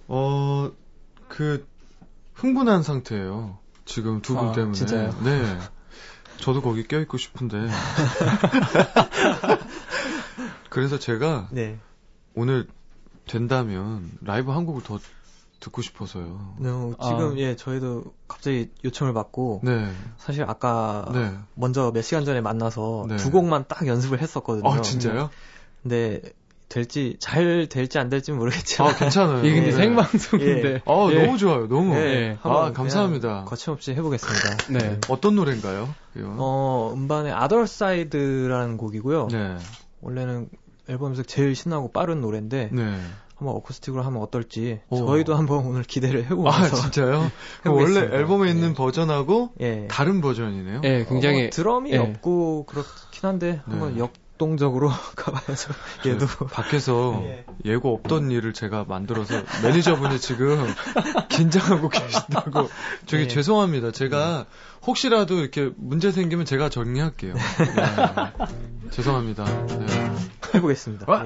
Speaker 1: 어, 그, 흥분한 상태예요. 지금 두분
Speaker 3: 아,
Speaker 1: 때문에.
Speaker 3: 진짜요?
Speaker 1: 네. 저도 거기 껴있고 싶은데. 그래서 제가
Speaker 3: 네.
Speaker 1: 오늘 된다면 라이브 한 곡을 더 듣고 싶어서요.
Speaker 3: 네,
Speaker 2: 아.
Speaker 3: 지금 예 저희도 갑자기 요청을 받고
Speaker 1: 네.
Speaker 3: 사실 아까
Speaker 1: 네.
Speaker 3: 먼저 몇 시간 전에 만나서
Speaker 1: 네.
Speaker 3: 두 곡만 딱 연습을 했었거든요.
Speaker 1: 아, 진짜요?
Speaker 3: 근데 될지 잘 될지 안 될지 모르겠지만
Speaker 1: 아, 괜찮아요.
Speaker 2: 이게 근데
Speaker 1: 네.
Speaker 2: 생방송인데.
Speaker 1: 아,
Speaker 3: 예.
Speaker 1: 너무 좋아요. 너무.
Speaker 3: 예,
Speaker 1: 아,
Speaker 3: 한번
Speaker 1: 감사합니다.
Speaker 3: 거침없이 해보겠습니다.
Speaker 2: 네.
Speaker 1: 어떤 노래인가요? 이거?
Speaker 3: 어 음반의 Other Side라는 곡이고요.
Speaker 1: 네.
Speaker 3: 원래는 앨범에서 제일 신나고 빠른 노래인데
Speaker 1: 네.
Speaker 3: 한번 어쿠스틱으로 하면 어떨지
Speaker 1: 오.
Speaker 3: 저희도 한번 오늘 기대를
Speaker 1: 아,
Speaker 3: 해보면서
Speaker 1: 진짜요? 그럼 원래. 앨범에 있는
Speaker 3: 네.
Speaker 1: 버전하고
Speaker 3: 예
Speaker 1: 다른 버전이네요?
Speaker 2: 예, 굉장히
Speaker 3: 어, 뭐 드럼이
Speaker 2: 예.
Speaker 3: 없고 그렇긴 한데 한번
Speaker 1: 네.
Speaker 3: 역 동적으로 가봐야죠. 얘도
Speaker 1: 밖에서
Speaker 3: 예.
Speaker 1: 예고 없던 일을 제가 만들어서 매니저분이 지금 긴장하고 계신다고 저기
Speaker 3: 네.
Speaker 1: 죄송합니다. 제가 혹시라도 이렇게 문제 생기면 제가 정리할게요. 네. 죄송합니다. 네.
Speaker 3: 해보겠습니다.
Speaker 1: 와!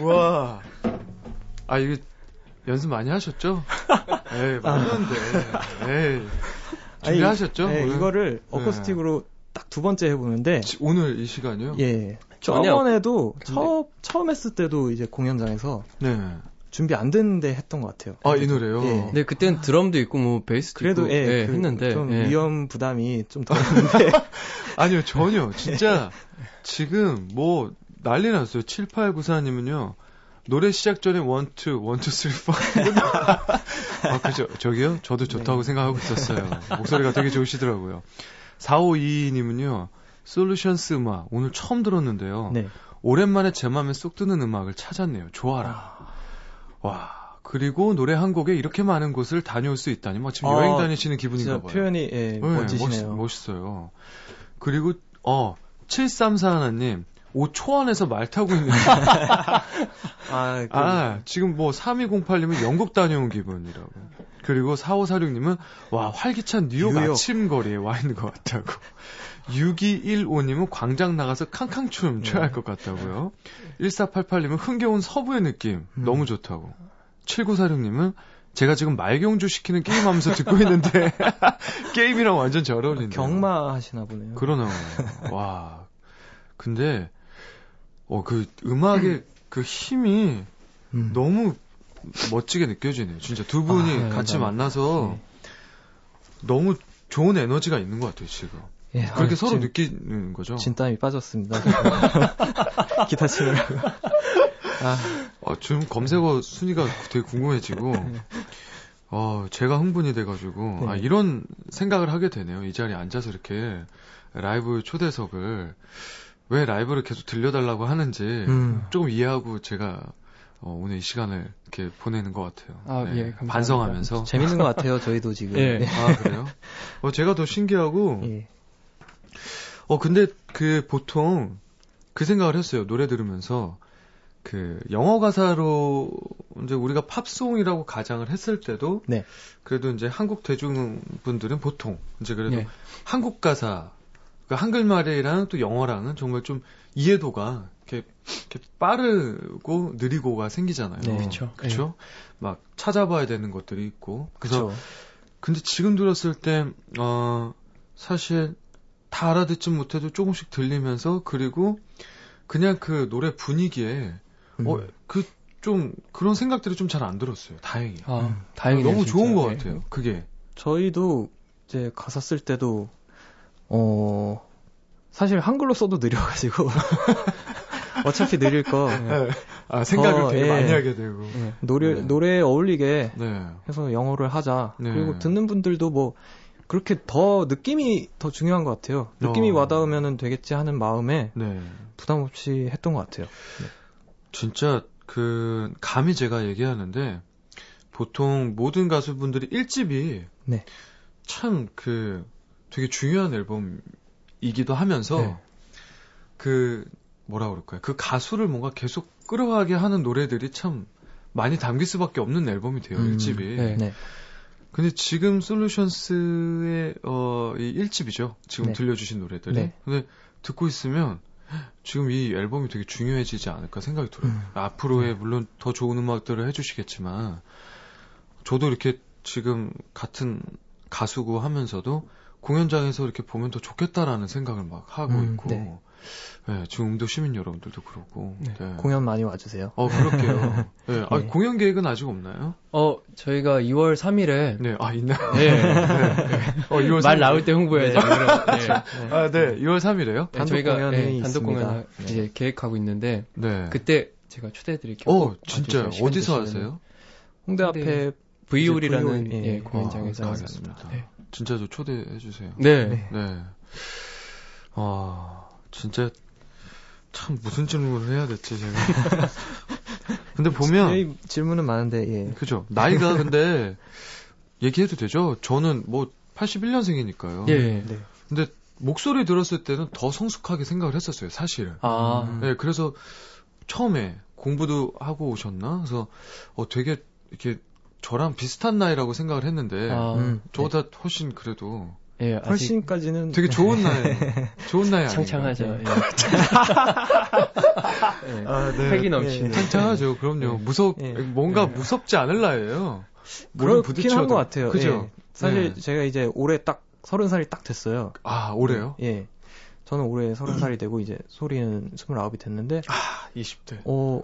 Speaker 1: 와. 아, 이게 연습 많이 하셨죠? 에이, 안 돼. 에이. 준비하셨죠?
Speaker 3: 네,
Speaker 1: 오늘?
Speaker 3: 이거를
Speaker 1: 네.
Speaker 3: 어쿠스틱으로 딱 두 번째 해보는데
Speaker 1: 지- 오늘 이 시간이요?
Speaker 3: 예 저번에도 처음 처음 했을 때도 이제 공연장에서
Speaker 1: 네.
Speaker 3: 준비 안 됐는데 했던 것 같아요.
Speaker 1: 아, 이 노래요?
Speaker 3: 예.
Speaker 2: 근데 그때는 드럼도 있고 뭐 베이스도
Speaker 3: 그래도
Speaker 2: 있고
Speaker 3: 예,
Speaker 2: 예,
Speaker 3: 그
Speaker 2: 했는데
Speaker 3: 좀
Speaker 2: 예.
Speaker 3: 위험 부담이 좀 덜했는데
Speaker 1: 아니요, 전혀. 진짜, 지금, 뭐, 난리 났어요. 7894님은요, 노래 시작 전에 1, 2, 1, 2, 3, 4. 아, 그죠. 저기요? 저도 좋다고 생각하고 있었어요. 목소리가 되게 좋으시더라고요. 4522님은요, 솔루션스 음악, 오늘 처음 들었는데요.
Speaker 3: 네.
Speaker 1: 오랜만에 제 맘에 쏙 드는 음악을 찾았네요. 좋아라. 와. 그리고 노래 한 곡에 이렇게 많은 곳을 다녀올 수 있다니. 뭐 지금
Speaker 3: 아,
Speaker 1: 여행 다니시는 기분인가 봐요.
Speaker 3: 표현이 예,
Speaker 1: 네,
Speaker 3: 멋지시네요.
Speaker 1: 멋있, 어요 그리고 어 7341님 옷 초원에서 말 타고 있는
Speaker 3: 아, 그,
Speaker 1: 아 지금 뭐 3208님은 영국 다녀온 기분이라고 그리고 4546님은 와 활기찬 뉴욕,
Speaker 3: 뉴욕.
Speaker 1: 아침 거리에 와 있는 것 같다고 6215님은 광장 나가서 캉캉춤 춰야 할 것 같다고요 1488님은 흥겨운 서부의 느낌
Speaker 3: 음.
Speaker 1: 너무 좋다고 7946님은 제가 지금 말경주 시키는 게임 하면서 듣고 있는데 게임이랑 완전 잘 어울리네요.
Speaker 3: 경마 하시나 보네요.
Speaker 1: 그러나 와. 근데 어 그 음악의 그 힘이
Speaker 3: 음.
Speaker 1: 너무 멋지게 느껴지네요. 진짜 두 분이
Speaker 2: 아, 네,
Speaker 1: 같이
Speaker 2: 감사합니다.
Speaker 1: 만나서
Speaker 2: 네.
Speaker 1: 너무 좋은 에너지가 있는 것 같아요, 지금.
Speaker 3: 예,
Speaker 1: 그렇게
Speaker 3: 아,
Speaker 1: 서로
Speaker 3: 지금
Speaker 1: 느끼는 거죠.
Speaker 3: 진땀이 빠졌습니다. 기타 치느라고. 아,
Speaker 1: 아, 지금 검색어 순위가 되게 궁금해지고, 어, 제가 흥분이 돼가지고,
Speaker 3: 네.
Speaker 1: 아, 이런 생각을 하게 되네요. 이 자리에 앉아서 이렇게 라이브 초대석을, 왜 라이브를 계속 들려달라고 하는지,
Speaker 3: 음.
Speaker 1: 조금 이해하고 제가, 어, 오늘 이 시간을 이렇게 보내는 것 같아요.
Speaker 2: 아, 예, 감사합니다.
Speaker 1: 반성하면서.
Speaker 3: 재밌는 것 같아요, 저희도 지금.
Speaker 2: 예.
Speaker 3: 네.
Speaker 1: 아, 그래요? 어, 제가 더 신기하고,
Speaker 3: 예.
Speaker 1: 어, 근데 그 보통 그 생각을 했어요. 노래 들으면서 그 영어 가사로 이제 우리가 팝송이라고 가장을 했을 때도
Speaker 3: 네.
Speaker 1: 그래도 이제 한국 대중분들은 보통 이제 그래도
Speaker 2: 예.
Speaker 1: 한국 가사 그 한글말이랑 또 영어랑은 정말 좀 이해도가 이렇게, 이렇게 빠르고 느리고가 생기잖아요.
Speaker 3: 네.
Speaker 2: 그쵸.
Speaker 1: 그쵸? 막 찾아봐야 되는 것들이 있고. 그래서
Speaker 3: 그쵸.
Speaker 1: 근데 지금 들었을 때, 어, 사실 다 알아듣지 못해도 조금씩 들리면서 그리고 그냥 그 노래 분위기에,
Speaker 3: 음.
Speaker 1: 어, 그 좀 그런 생각들이 좀 잘 안 들었어요. 다행히.
Speaker 2: 아, 다행이네요.
Speaker 1: 너무 좋은
Speaker 2: 진짜.
Speaker 1: 것
Speaker 2: 예.
Speaker 1: 같아요. 그게.
Speaker 3: 저희도 이제 가사 쓸 때도 어 사실 한글로 써도 느려가지고 어차피 느릴 거
Speaker 1: 아, 생각을
Speaker 3: 어,
Speaker 1: 되게
Speaker 3: 예.
Speaker 1: 많이 하게 되고.
Speaker 3: 예, 노래
Speaker 1: 네.
Speaker 3: 노래에 어울리게
Speaker 1: 네.
Speaker 3: 해서 영어를 하자.
Speaker 1: 네.
Speaker 3: 그리고 듣는 분들도 뭐 그렇게 더 느낌이 더 중요한 것 같아요. 느낌이
Speaker 1: 어.
Speaker 3: 와닿으면 되겠지 하는 마음에
Speaker 1: 네.
Speaker 3: 부담 없이 했던 것 같아요.
Speaker 1: 진짜 그 감히 제가 얘기하는데 보통 모든 가수분들이 1집이
Speaker 3: 네.
Speaker 1: 참그 되게 중요한 앨범이기도 하면서
Speaker 3: 네.
Speaker 1: 그 뭐라 그럴까요? 그 가수를 뭔가 계속 끌어가게 하는 노래들이 참 많이 담길 수밖에 없는 앨범이 돼요.
Speaker 3: 음,
Speaker 1: 1집이.
Speaker 2: 네.
Speaker 3: 네.
Speaker 1: 근데 지금 솔루션스의 어, 이 1집이죠. 지금
Speaker 3: 네.
Speaker 1: 들려주신 노래들이.
Speaker 3: 네.
Speaker 1: 근데 듣고 있으면 지금 이 앨범이 되게 중요해지지 않을까 생각이 들어요.
Speaker 3: 음.
Speaker 1: 앞으로의 물론 더 좋은 음악들을 해주시겠지만 저도 이렇게 지금 같은 가수고 하면서도 공연장에서 이렇게 보면 더 좋겠다라는 생각을 막 하고
Speaker 3: 음,
Speaker 1: 있고
Speaker 3: 네.
Speaker 1: 네, 지금 음도 시민 여러분들도 그렇고
Speaker 2: 네.
Speaker 1: 네.
Speaker 3: 공연 많이 와주세요.
Speaker 1: 어 그렇게요. 네. 아,
Speaker 3: 네.
Speaker 1: 공연 계획은 아직 없나요?
Speaker 2: 어, 저희가 2월 3일에
Speaker 1: 네, 아 있나요?
Speaker 2: 예.
Speaker 1: 어, 2월
Speaker 2: 말
Speaker 1: 3일.
Speaker 2: 나올 때 홍보해야죠. 예.
Speaker 1: 아, 네. 2월 3일에요?
Speaker 2: 네,
Speaker 3: 단독
Speaker 2: 저희가
Speaker 3: 공연이
Speaker 2: 예, 단독. 공연
Speaker 3: 네.
Speaker 2: 이제 계획하고 있는데
Speaker 1: 네.
Speaker 2: 그때 제가 초대해 드릴게요.
Speaker 1: 어, 진짜요? 어디서 하세요?
Speaker 3: 홍대 앞에
Speaker 2: VOL, 예,
Speaker 3: 예.
Speaker 2: 공연장에서
Speaker 1: 아.
Speaker 2: 있습니다. 네.
Speaker 1: 진짜 저 초대해 주세요.
Speaker 2: 네.
Speaker 3: 네.
Speaker 1: 네. 아, 진짜 참 무슨 질문을 해야 될지 제가. 근데 보면
Speaker 3: 저희 질문은 많은데 예.
Speaker 1: 그죠. 나이가 근데 얘기해도 되죠? 저는 뭐 81년생이니까요.
Speaker 2: 예.
Speaker 3: 네.
Speaker 1: 근데 목소리 들었을 때는 더 성숙하게 생각을 했었어요, 사실은.
Speaker 2: 아,
Speaker 3: 음.
Speaker 1: 네, 그래서 처음에 공부도 하고 오셨나? 그래서 어 되게 이렇게 저랑 비슷한 나이라고 생각을 했는데
Speaker 2: 아,
Speaker 3: 음.
Speaker 1: 저보다 훨씬 그래도
Speaker 2: 예, 아직
Speaker 3: 훨씬까지는
Speaker 1: 되게 좋은 나이, 좋은 나이?
Speaker 2: 창창하죠. 예. 예.
Speaker 1: 아, 네.
Speaker 2: 패기 넘치는.
Speaker 3: 예.
Speaker 1: 창창하죠. 그럼요. 무섭
Speaker 3: 예.
Speaker 1: 뭔가 무섭지 않을 나이예요.
Speaker 3: 그렇긴 한 것 같아요.
Speaker 1: 그죠?
Speaker 3: 예. 사실
Speaker 1: 네.
Speaker 3: 제가 이제 올해 딱 서른 살이 딱 됐어요.
Speaker 1: 아 올해요?
Speaker 3: 예. 저는 올해 서른 살이 되고 이제 소리는 스물아홉이 됐는데
Speaker 1: 아 20대.
Speaker 3: 어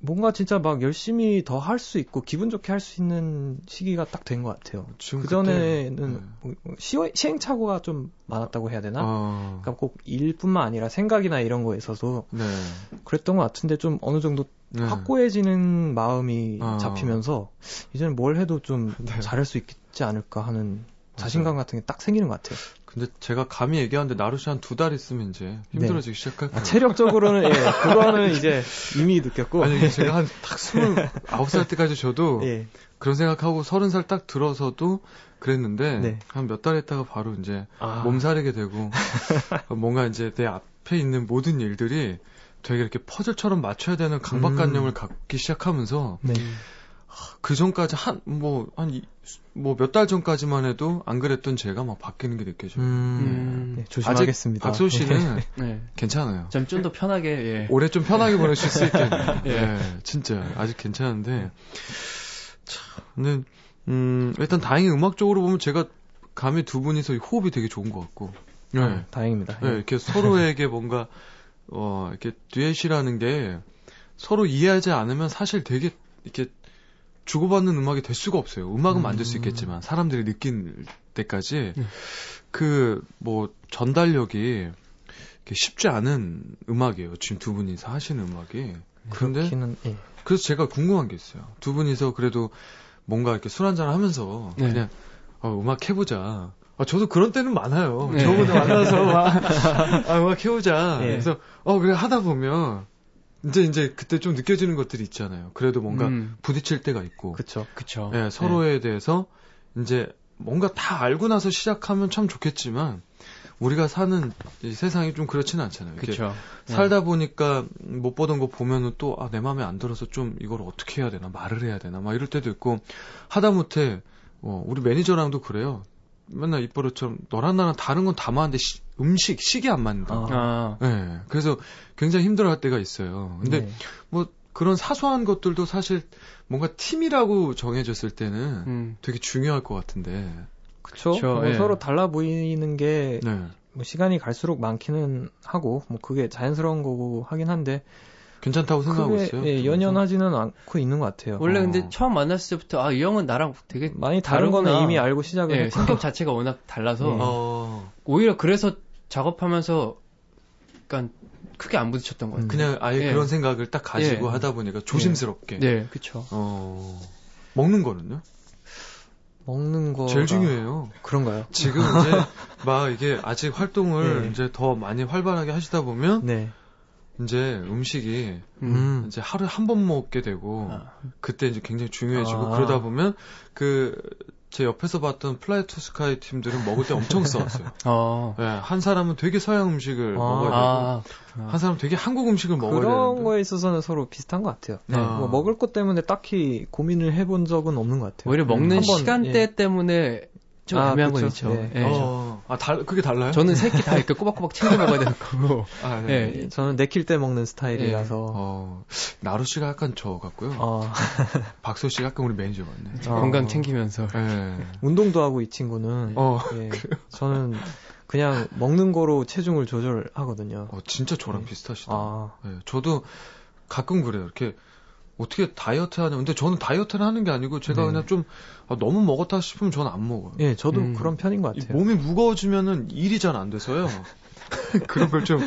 Speaker 3: 뭔가 진짜 막 열심히 더 할 수 있고 기분 좋게 할 수 있는 시기가 딱 된 것 같아요. 그 전에는
Speaker 1: 네.
Speaker 3: 뭐 시어- 시행착오가 좀 많았다고 해야 되나?
Speaker 1: 어,
Speaker 3: 그러니까 꼭 일뿐만 아니라 생각이나 이런 거에 있어서
Speaker 1: 네.
Speaker 3: 그랬던 것 같은데 좀 어느 정도
Speaker 1: 네.
Speaker 3: 확고해지는 마음이
Speaker 1: 어.
Speaker 3: 잡히면서 이제는 뭘 해도 좀
Speaker 1: 네.
Speaker 3: 잘할 수 있지 않을까 하는 자신감 같은 게 딱 생기는 것 같아요.
Speaker 1: 근데 제가 감히 얘기하는데 나루시 한두 달 있으면 이제 힘들어지기 시작할 거예요.
Speaker 3: 아, 체력적으로는 예, 그거는 이제 이미 느꼈고
Speaker 1: 아니 제가 한딱 스물 아홉 살 때까지 저도
Speaker 3: 예,
Speaker 1: 그런 생각하고 서른 살 딱 들어서도 그랬는데
Speaker 3: 네.
Speaker 1: 한몇 달 있다가 바로 이제
Speaker 3: 아,
Speaker 1: 몸살이게 되고 뭔가 이제 내 앞에 있는 모든 일들이 되게 이렇게 퍼즐처럼 맞춰야 되는 강박관념을
Speaker 3: 음.
Speaker 1: 갖기 시작하면서
Speaker 3: 네.
Speaker 1: 그 전까지 한 뭐 한 뭐 몇 달 전까지만 해도 안 그랬던 제가 막 바뀌는 게 느껴져요.
Speaker 3: 음, 네,
Speaker 1: 아직
Speaker 3: 조심하겠습니다.
Speaker 1: 박소 씨는
Speaker 2: 네.
Speaker 1: 괜찮아요.
Speaker 2: 좀좀더 편하게 예.
Speaker 1: 올해 좀 편하게 보내실 수 있겠네요.
Speaker 2: 예.
Speaker 1: 예, 진짜 아직 괜찮은데. 참, 근데 음, 일단 다행히 음악적으로 보면 제가 감히 두 분이서 호흡이 되게 좋은 것 같고. 네.
Speaker 3: 아, 다행입니다.
Speaker 1: 네, 이렇게 서로에게 뭔가 어 이렇게 듀엣이라는 게 서로 이해하지 않으면 사실 되게 이렇게 주고받는 음악이 될 수가 없어요. 음악은
Speaker 3: 음.
Speaker 1: 만들 수 있겠지만 사람들이 느낀 때까지
Speaker 2: 음.
Speaker 1: 그뭐 전달력이 쉽지 않은 음악이에요. 지금 두 분이서 하시는 음악이. 그런데
Speaker 3: 그렇기는 예.
Speaker 1: 그래서 제가 궁금한 게 있어요. 두 분이서 그래도 뭔가 이렇게 술 한잔 하면서
Speaker 2: 네.
Speaker 1: 그냥 어, 음악 해보자. 아, 저도 그런 때는 많아요.
Speaker 2: 네.
Speaker 1: 저번에 만나서 막, 아, 음악 해보자.
Speaker 3: 예.
Speaker 1: 그래서 어 그래 하다 보면 이제 이제 그때 좀 느껴지는 것들이 있잖아요. 그래도 뭔가
Speaker 2: 음,
Speaker 1: 부딪힐 때가 있고,
Speaker 3: 그쵸.
Speaker 2: 그쵸.
Speaker 1: 예, 서로에 대해서 이제 뭔가 다 알고 나서 시작하면 참 좋겠지만 우리가 사는 이 세상이 좀 그렇지는 않잖아요.
Speaker 2: 그쵸.
Speaker 1: 살다 보니까 못 보던 거 보면은 또, 아, 내 마음에 안 들어서 좀 이걸 어떻게 해야 되나, 말을 해야 되나, 막 이럴 때도 있고, 하다못해, 어, 우리 매니저랑도 그래요. 맨날 입버릇처럼 너랑 나랑 다른 건 다 맞는데 시- 음식, 식이 안 맞는다.
Speaker 3: 아.
Speaker 2: 아,
Speaker 1: 예. 그래서 굉장히 힘들어 할 때가 있어요. 근데
Speaker 3: 네.
Speaker 1: 뭐 그런 사소한 것들도 사실 뭔가 팀이라고 정해졌을 때는
Speaker 2: 음,
Speaker 1: 되게 중요할 것 같은데.
Speaker 3: 그쵸.
Speaker 2: 그쵸,
Speaker 3: 뭐
Speaker 2: 예.
Speaker 3: 서로 달라 보이는 게
Speaker 1: 네.
Speaker 3: 뭐 시간이 갈수록 많기는 하고 뭐 그게 자연스러운 거고 하긴 한데
Speaker 1: 괜찮다고 생각하고
Speaker 3: 그게
Speaker 1: 있어요.
Speaker 3: 예, 연연하지는 않고 있는 것 같아요.
Speaker 2: 원래
Speaker 1: 어.
Speaker 2: 근데 처음 만났을 때부터 아, 이 형은 나랑 되게
Speaker 3: 많이 다른 거는
Speaker 2: 다르구나.
Speaker 3: 이미 알고 시작을
Speaker 2: 예,
Speaker 3: 했고
Speaker 2: 성격 자체가 워낙 달라서
Speaker 3: 예.
Speaker 1: 어,
Speaker 2: 오히려 그래서 작업하면서 약간 크게 안 부딪혔던 것 같아요.
Speaker 3: 음.
Speaker 1: 그냥 아예
Speaker 2: 예.
Speaker 1: 그런 생각을 딱 가지고
Speaker 2: 예.
Speaker 1: 하다 보니까 조심스럽게.
Speaker 2: 네, 그쵸.
Speaker 1: 어, 먹는 거는요?
Speaker 3: 먹는 거
Speaker 1: 제일 중요해요.
Speaker 3: 그런가요?
Speaker 1: 지금 이제 막 이게 아직 활동을
Speaker 3: 네.
Speaker 1: 이제 더 많이 활발하게 하시다 보면
Speaker 3: 네.
Speaker 1: 이제 음식이
Speaker 3: 음.
Speaker 1: 이제 하루에 한 번 먹게 되고
Speaker 2: 아.
Speaker 1: 그때 이제 굉장히 중요해지고
Speaker 3: 아.
Speaker 1: 그러다 보면 그 제 옆에서 봤던 Fly to Sky 팀들은 먹을 때 엄청 싸웠어요.
Speaker 2: 어.
Speaker 1: 예, 한 사람은 되게 서양 음식을
Speaker 3: 아.
Speaker 1: 먹어야 되고
Speaker 2: 아,
Speaker 1: 한 사람은 되게 한국 음식을 먹어야
Speaker 3: 그런
Speaker 1: 되는데
Speaker 3: 거에 있어서는 서로 비슷한 것 같아요.
Speaker 2: 네.
Speaker 1: 아.
Speaker 3: 뭐 먹을 것 때문에 딱히 고민을 해본 적은 없는 것 같아요.
Speaker 2: 오히려 먹는
Speaker 3: 한번,
Speaker 2: 시간대
Speaker 3: 예.
Speaker 2: 때문에 좀
Speaker 3: 아,
Speaker 2: 애매한 건
Speaker 3: 그쵸.
Speaker 2: 있죠.
Speaker 3: 네.
Speaker 2: 예.
Speaker 1: 어, 아, 달, 그게 달라요?
Speaker 2: 저는 새끼 다 이렇게 꼬박꼬박 챙겨 먹어야 되는 거고.
Speaker 1: 아,
Speaker 2: 예.
Speaker 1: 네.
Speaker 3: 저는 내킬 때 먹는 스타일이라서
Speaker 1: 어, 나루 씨가 약간 저 같고요.
Speaker 3: 어,
Speaker 1: 박소 씨가 약간 우리 매니저 같네.
Speaker 3: 어.
Speaker 2: 건강 챙기면서.
Speaker 1: 예.
Speaker 3: 운동도 하고 이 친구는
Speaker 1: 어,
Speaker 3: 예, 저는 그냥 먹는 거로 체중을 조절하거든요.
Speaker 1: 어, 진짜 저랑
Speaker 3: 네.
Speaker 1: 비슷하시다.
Speaker 3: 아,
Speaker 1: 예, 저도 가끔 그래요. 이렇게 어떻게 다이어트 하냐. 근데 저는 다이어트를 하는 게 아니고 제가
Speaker 3: 네.
Speaker 1: 그냥 좀 아, 너무 먹었다 싶으면 저는 안 먹어요.
Speaker 3: 예, 저도
Speaker 2: 음.
Speaker 3: 그런 편인
Speaker 1: 것이
Speaker 3: 같아요.
Speaker 1: 몸이 무거워지면은 일이 잘 안 돼서요. 그런 걸 좀,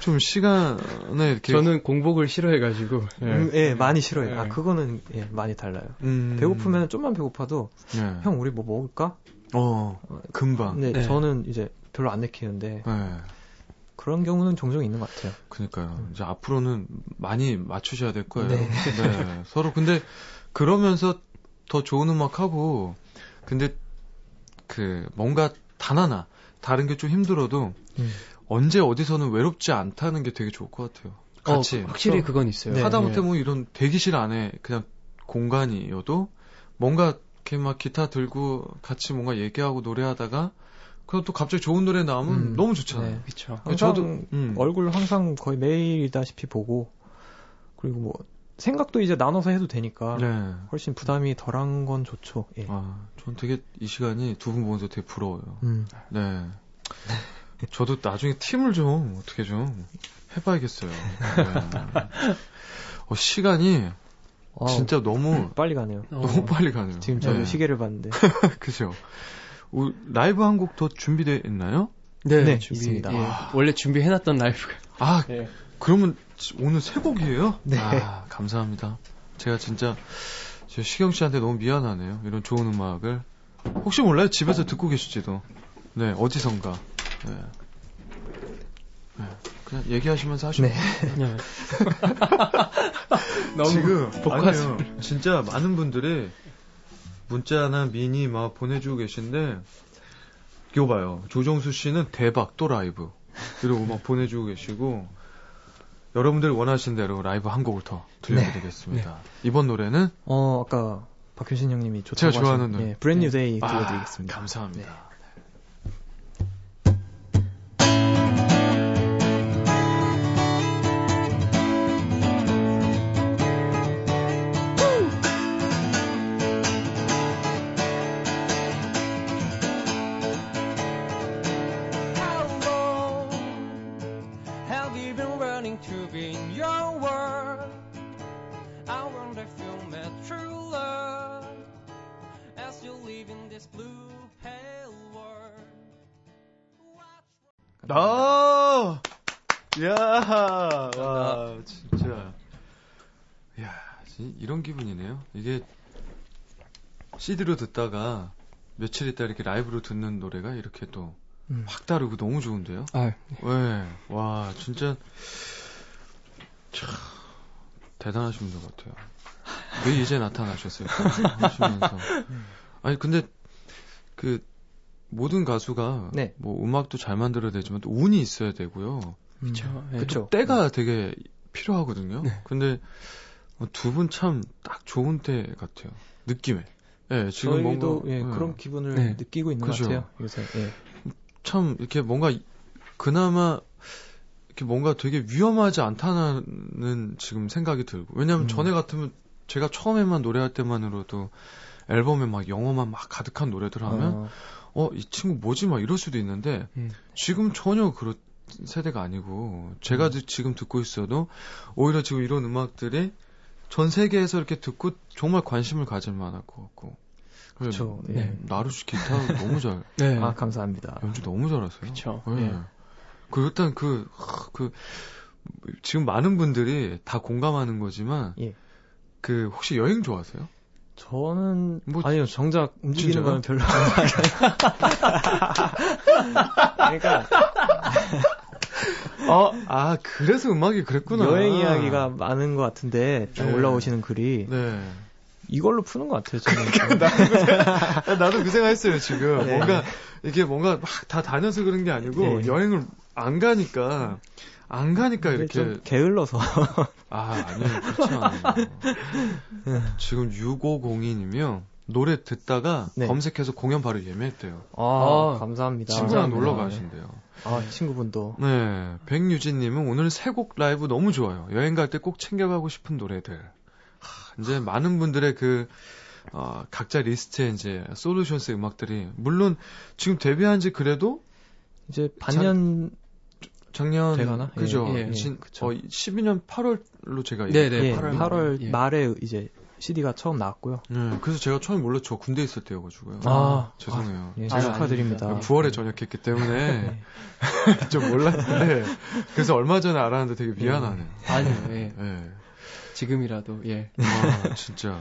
Speaker 1: 좀 시간에 이렇게.
Speaker 2: 저는 공복을 싫어해가지고.
Speaker 3: 음, 예, 많이 싫어요. 아,
Speaker 2: 예.
Speaker 3: 그거는 예, 많이 달라요.
Speaker 1: 음,
Speaker 3: 배고프면 좀만 배고파도
Speaker 1: 네.
Speaker 3: 형 우리 뭐 먹을까?
Speaker 1: 어, 금방.
Speaker 3: 근데
Speaker 2: 네.
Speaker 3: 저는 이제 별로 안 내키는데
Speaker 1: 네.
Speaker 3: 그런 경우는 종종 있는 것 같아요.
Speaker 1: 그니까요. 이제 앞으로는 많이 맞추셔야 될 거예요.
Speaker 3: 네.
Speaker 1: 네. 서로 근데 그러면서 더 좋은 음악 하고 근데 그 뭔가 단 하나 다른 게 좀 힘들어도
Speaker 3: 음.
Speaker 1: 언제 어디서는 외롭지 않다는 게 되게 좋을 것 같아요. 같이
Speaker 2: 어, 확실히 그건 있어요.
Speaker 3: 네.
Speaker 1: 하다못해 뭐 이런 대기실 안에 그냥 공간이어도 뭔가 이렇게 막 기타 들고 같이 뭔가 얘기하고 노래하다가 그럼 또 갑자기 좋은 노래 나오면
Speaker 3: 음.
Speaker 1: 너무 좋잖아요.
Speaker 3: 네.
Speaker 2: 그쵸.
Speaker 3: 항상
Speaker 1: 저도 음.
Speaker 3: 얼굴 항상 거의 매일이다시피 보고 그리고 뭐 생각도 이제 나눠서 해도 되니까
Speaker 1: 네.
Speaker 3: 훨씬 부담이 덜한 건 좋죠. 예.
Speaker 1: 아, 전 되게 이 시간이 두 분 보면서 되게 부러워요.
Speaker 3: 음.
Speaker 1: 네. 저도 나중에 팀을 좀 어떻게 좀 해봐야겠어요. 네. 어, 시간이
Speaker 3: 어,
Speaker 1: 진짜 너무
Speaker 3: 빨리 가네요.
Speaker 2: 어.
Speaker 1: 너무 빨리 가네요.
Speaker 3: 지금 저도
Speaker 1: 네.
Speaker 3: 시계를 봤는데
Speaker 1: 그죠. 우- 라이브 한 곡 더 준비되어 있나요?
Speaker 2: 네,
Speaker 3: 네,
Speaker 2: 준비,
Speaker 3: 있습니다.
Speaker 2: 예. 원래 준비해놨던 라이브가.
Speaker 1: 아,
Speaker 2: 예.
Speaker 1: 그러면 지- 오늘 새 곡이에요?
Speaker 3: 네.
Speaker 1: 아, 감사합니다. 제가 진짜 저 시경 씨한테 너무 미안하네요. 이런 좋은 음악을 혹시 몰라요? 집에서 듣고 계실지도. 네, 어디선가. 네. 네, 그냥 얘기하시면서 하시면
Speaker 3: 네.
Speaker 2: 너무
Speaker 1: 지금. 아니에요. 진짜 많은 분들이 문자나 미니 막 보내주고 계신데 이거 봐요. 조정수 씨는 대박 또 라이브 이러고 막 보내주고 계시고 여러분들 원하시는 대로 라이브 한 곡을 더 들려드리겠습니다. 이번 노래는
Speaker 3: 어 아까 박효신 형님이 좋다고
Speaker 1: 제가 좋아하는 노래.
Speaker 3: 예, Brand New Day
Speaker 1: 아,
Speaker 3: 들려드리겠습니다.
Speaker 1: 감사합니다. 아! 야, 와, 진짜. 야, 진- 이런 기분이네요. 이게 CD로 듣다가 며칠 있다 이렇게 라이브로 듣는 노래가 이렇게 또
Speaker 3: 음.
Speaker 1: 확 다르고 너무 좋은데요?
Speaker 2: 아,
Speaker 1: 네. 와, 진짜. 참, 대단하신 분 같아요. 왜 이제 나타나셨어요? 하시면서. 아니, 근데, 그, 모든 가수가,
Speaker 3: 네.
Speaker 1: 뭐, 음악도 잘 만들어야 되지만, 또 운이 있어야 되고요.
Speaker 3: 음.
Speaker 2: 그쵸. 예.
Speaker 1: 또
Speaker 3: 그쵸.
Speaker 1: 때가 되게 필요하거든요.
Speaker 2: 네.
Speaker 1: 근데, 두 분 참 딱 좋은 때 같아요. 느낌에. 예, 지금
Speaker 3: 저희도
Speaker 1: 뭔가.
Speaker 3: 예,
Speaker 1: 예.
Speaker 3: 그런 기분을
Speaker 2: 네.
Speaker 3: 느끼고 있는
Speaker 1: 그죠.
Speaker 3: 것 같아요. 요새. 예.
Speaker 1: 참 이렇게 뭔가 그나마 이렇게 뭔가 되게 위험하지 않다는 지금 생각이 들고 왜냐하면
Speaker 3: 음.
Speaker 1: 전에 같으면 제가 처음에만 노래할 때만으로도 앨범에 막 영어만 막 가득한 노래들 하면
Speaker 3: 어,
Speaker 1: 어 이 친구 뭐지 막 이럴 수도 있는데
Speaker 2: 음.
Speaker 1: 지금 전혀 그런 세대가 아니고 제가 드- 지금 듣고 있어도 오히려 지금 이런 음악들이 전 세계에서 이렇게 듣고 정말 관심을 가질 만할 것 같고
Speaker 3: 그쵸,
Speaker 1: 네.
Speaker 3: 예.
Speaker 1: 나루시 기타 너무 잘
Speaker 2: 네.
Speaker 3: 아, 감사합니다.
Speaker 1: 연주 너무 잘하세요. 예.
Speaker 2: 예.
Speaker 1: 그 일단 그, 하, 그 지금 많은 분들이 다 공감하는 거지만
Speaker 3: 예.
Speaker 1: 그 혹시 여행 좋아하세요?
Speaker 3: 저는
Speaker 1: 뭐-
Speaker 3: 아니요 정작 움직이는? 거는 별로 안 그러니까
Speaker 1: 어, 아 그래서 음악이 그랬구나.
Speaker 3: 여행 이야기가 많은 것 같은데 딱
Speaker 1: 네.
Speaker 3: 올라오시는 글이
Speaker 1: 네.
Speaker 3: 이걸로 푸는 것 같아요. 저는
Speaker 1: 아, 나도 그 생각했어요 지금.
Speaker 3: 네.
Speaker 1: 뭔가 이게 뭔가 막 다 다녀서 그런 게 아니고
Speaker 3: 네.
Speaker 1: 여행을 안 가니까 안 가니까 이렇게
Speaker 3: 좀 게을러서
Speaker 1: 아 아니요 그렇지 않아요. 지금 6502님이요. 노래 듣다가
Speaker 3: 네.
Speaker 1: 검색해서 공연 바로 예매했대요.
Speaker 3: 아,
Speaker 2: 아,
Speaker 3: 감사합니다.
Speaker 1: 친구랑
Speaker 3: 감사합니다.
Speaker 1: 놀러 가신대요.
Speaker 3: 아 친구분도
Speaker 1: 네, 백유진님은 오늘 세곡 라이브 너무 좋아요. 여행 갈 때 꼭 챙겨가고 싶은 노래들. 하, 이제 많은 분들의 그 어, 각자 리스트에 이제 솔루션스 음악들이 물론 지금 데뷔한 지 그래도
Speaker 3: 이제 반년
Speaker 1: 작년
Speaker 3: 돼가나?
Speaker 1: 그죠?
Speaker 2: 예, 예,
Speaker 1: 진,
Speaker 3: 그쵸.
Speaker 1: 어, 12년 8월로 제가
Speaker 2: 네, 네,
Speaker 3: 예,
Speaker 2: 8월
Speaker 3: 8월,
Speaker 2: 예.
Speaker 3: 말에 이제 CD가 처음 나왔고요.
Speaker 1: 네, 그래서 제가 처음 몰랐죠. 저 군대 있을 때여가지고요.
Speaker 3: 아,
Speaker 1: 죄송해요.
Speaker 3: 예,
Speaker 2: 아,
Speaker 3: 축하드립니다.
Speaker 2: 아닙니다.
Speaker 1: 9월에 전역했기 때문에
Speaker 3: 네.
Speaker 1: 좀 몰랐는데 그래서 얼마 전에 알았는데 되게 미안하네요.
Speaker 2: 아니요, 예.
Speaker 1: 예.
Speaker 2: 지금이라도, 예.
Speaker 1: 와, 진짜.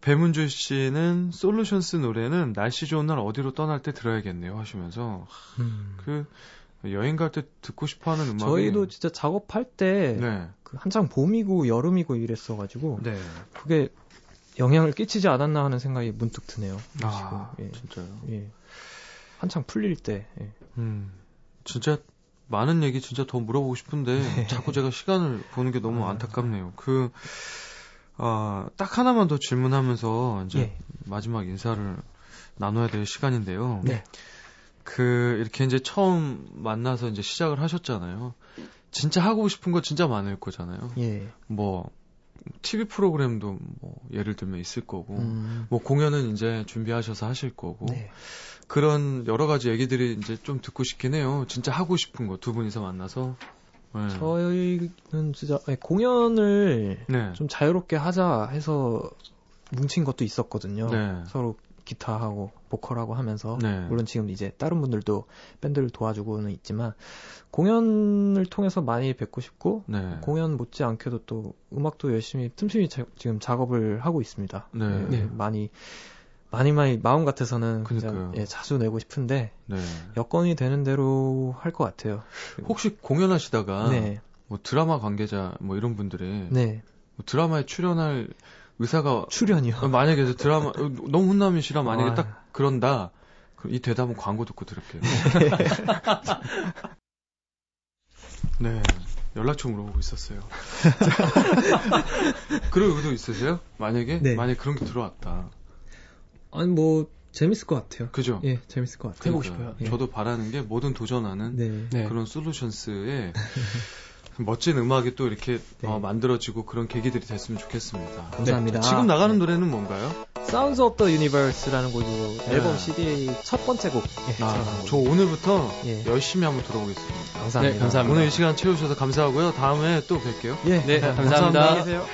Speaker 1: 배문주 씨는 솔루션스 노래는 날씨 좋은 날 어디로 떠날 때 들어야겠네요 하시면서
Speaker 3: 음.
Speaker 1: 그 여행 갈 때 듣고 싶어 하는 음악이
Speaker 3: 저희도 진짜 작업할 때
Speaker 1: 네.
Speaker 3: 그 한창 봄이고 여름이고 이랬어 가지고
Speaker 1: 네.
Speaker 3: 그게 영향을 끼치지 않았나 하는 생각이 문득 드네요.
Speaker 1: 아,
Speaker 3: 예.
Speaker 1: 진짜요.
Speaker 3: 예. 한창 풀릴 때. 예.
Speaker 1: 음. 진짜 많은 얘기 진짜 더 물어보고 싶은데 자꾸 제가 시간을 보는 게 너무
Speaker 3: 아.
Speaker 1: 안타깝네요. 그 아, 딱 하나만 더 질문하면서 이제
Speaker 3: 예.
Speaker 1: 마지막 인사를 나눠야 될 시간인데요.
Speaker 3: 네.
Speaker 1: 그 이렇게 이제 처음 만나서 이제 시작을 하셨잖아요. 진짜 하고 싶은 거 진짜 많을 거잖아요.
Speaker 3: 예.
Speaker 1: 뭐 TV 프로그램도 뭐 예를 들면 있을 거고
Speaker 3: 음.
Speaker 1: 뭐 공연은 이제 준비하셔서 하실 거고
Speaker 3: 네.
Speaker 1: 그런 여러 가지 얘기들이 이제 좀 듣고 싶긴 해요. 진짜 하고 싶은 거 두 분이서 만나서. 네.
Speaker 3: 저희는 진짜 공연을
Speaker 1: 네.
Speaker 3: 좀 자유롭게 하자 해서 뭉친 것도 있었거든요.
Speaker 1: 네.
Speaker 3: 서로 기타하고 보컬하고 하면서
Speaker 1: 네.
Speaker 3: 물론 지금 이제 다른 분들도 밴드를 도와주고는 있지만 공연을 통해서 많이 뵙고 싶고
Speaker 1: 네.
Speaker 3: 공연 못지않게도 또 음악도 열심히 틈틈이 자- 지금 작업을 하고 있습니다.
Speaker 1: 네.
Speaker 3: 예,
Speaker 2: 네.
Speaker 3: 많이 많이 많이 마음 같아서는
Speaker 1: 그러니까요.
Speaker 3: 예, 자주 내고 싶은데
Speaker 1: 네.
Speaker 3: 여건이 되는 대로 할 것 같아요.
Speaker 1: 혹시 공연하시다가
Speaker 3: 네,
Speaker 1: 뭐 드라마 관계자 뭐 이런 분들이 네뭐 드라마에 출연할 의사가
Speaker 3: 출연이요.
Speaker 1: 어, 만약에 저 드라마 어, 너무 훈남이시라 만약에
Speaker 3: 아.
Speaker 1: 딱 그런다 그럼 이 대답은 광고 듣고 들을게요. 네 연락처 물어보고 있었어요. 그럴 의도 있으세요? 만약에
Speaker 3: 네.
Speaker 1: 만약 에 그런 게 들어왔다.
Speaker 3: 아니 뭐 재밌을 것 같아요.
Speaker 1: 그죠?
Speaker 3: 예, 재밌을 것 같아요.
Speaker 2: 해보고. 싶어요. 예.
Speaker 1: 저도 바라는 게 뭐든 도전하는
Speaker 3: 네.
Speaker 2: 네.
Speaker 1: 그런 솔루션스에 멋진 음악이 또 이렇게
Speaker 3: 네.
Speaker 1: 어, 만들어지고 그런 계기들이 됐으면 좋겠습니다.
Speaker 3: 감사합니다.
Speaker 1: 지금 나가는 노래는 뭔가요?
Speaker 3: Sounds of the Universe라는 곡이고
Speaker 1: 네.
Speaker 3: 앨범 CD 첫 번째 곡. 예,
Speaker 1: 아, 저
Speaker 3: 곡.
Speaker 1: 오늘부터
Speaker 3: 예.
Speaker 1: 열심히 한번 들어보겠습니다.
Speaker 3: 감사합니다.
Speaker 2: 네, 감사합니다.
Speaker 1: 오늘 이 시간 채워주셔서 감사하고요. 다음에 또 뵐게요.
Speaker 3: 예,
Speaker 2: 네, 감사합니다.
Speaker 3: 안녕히 계세요.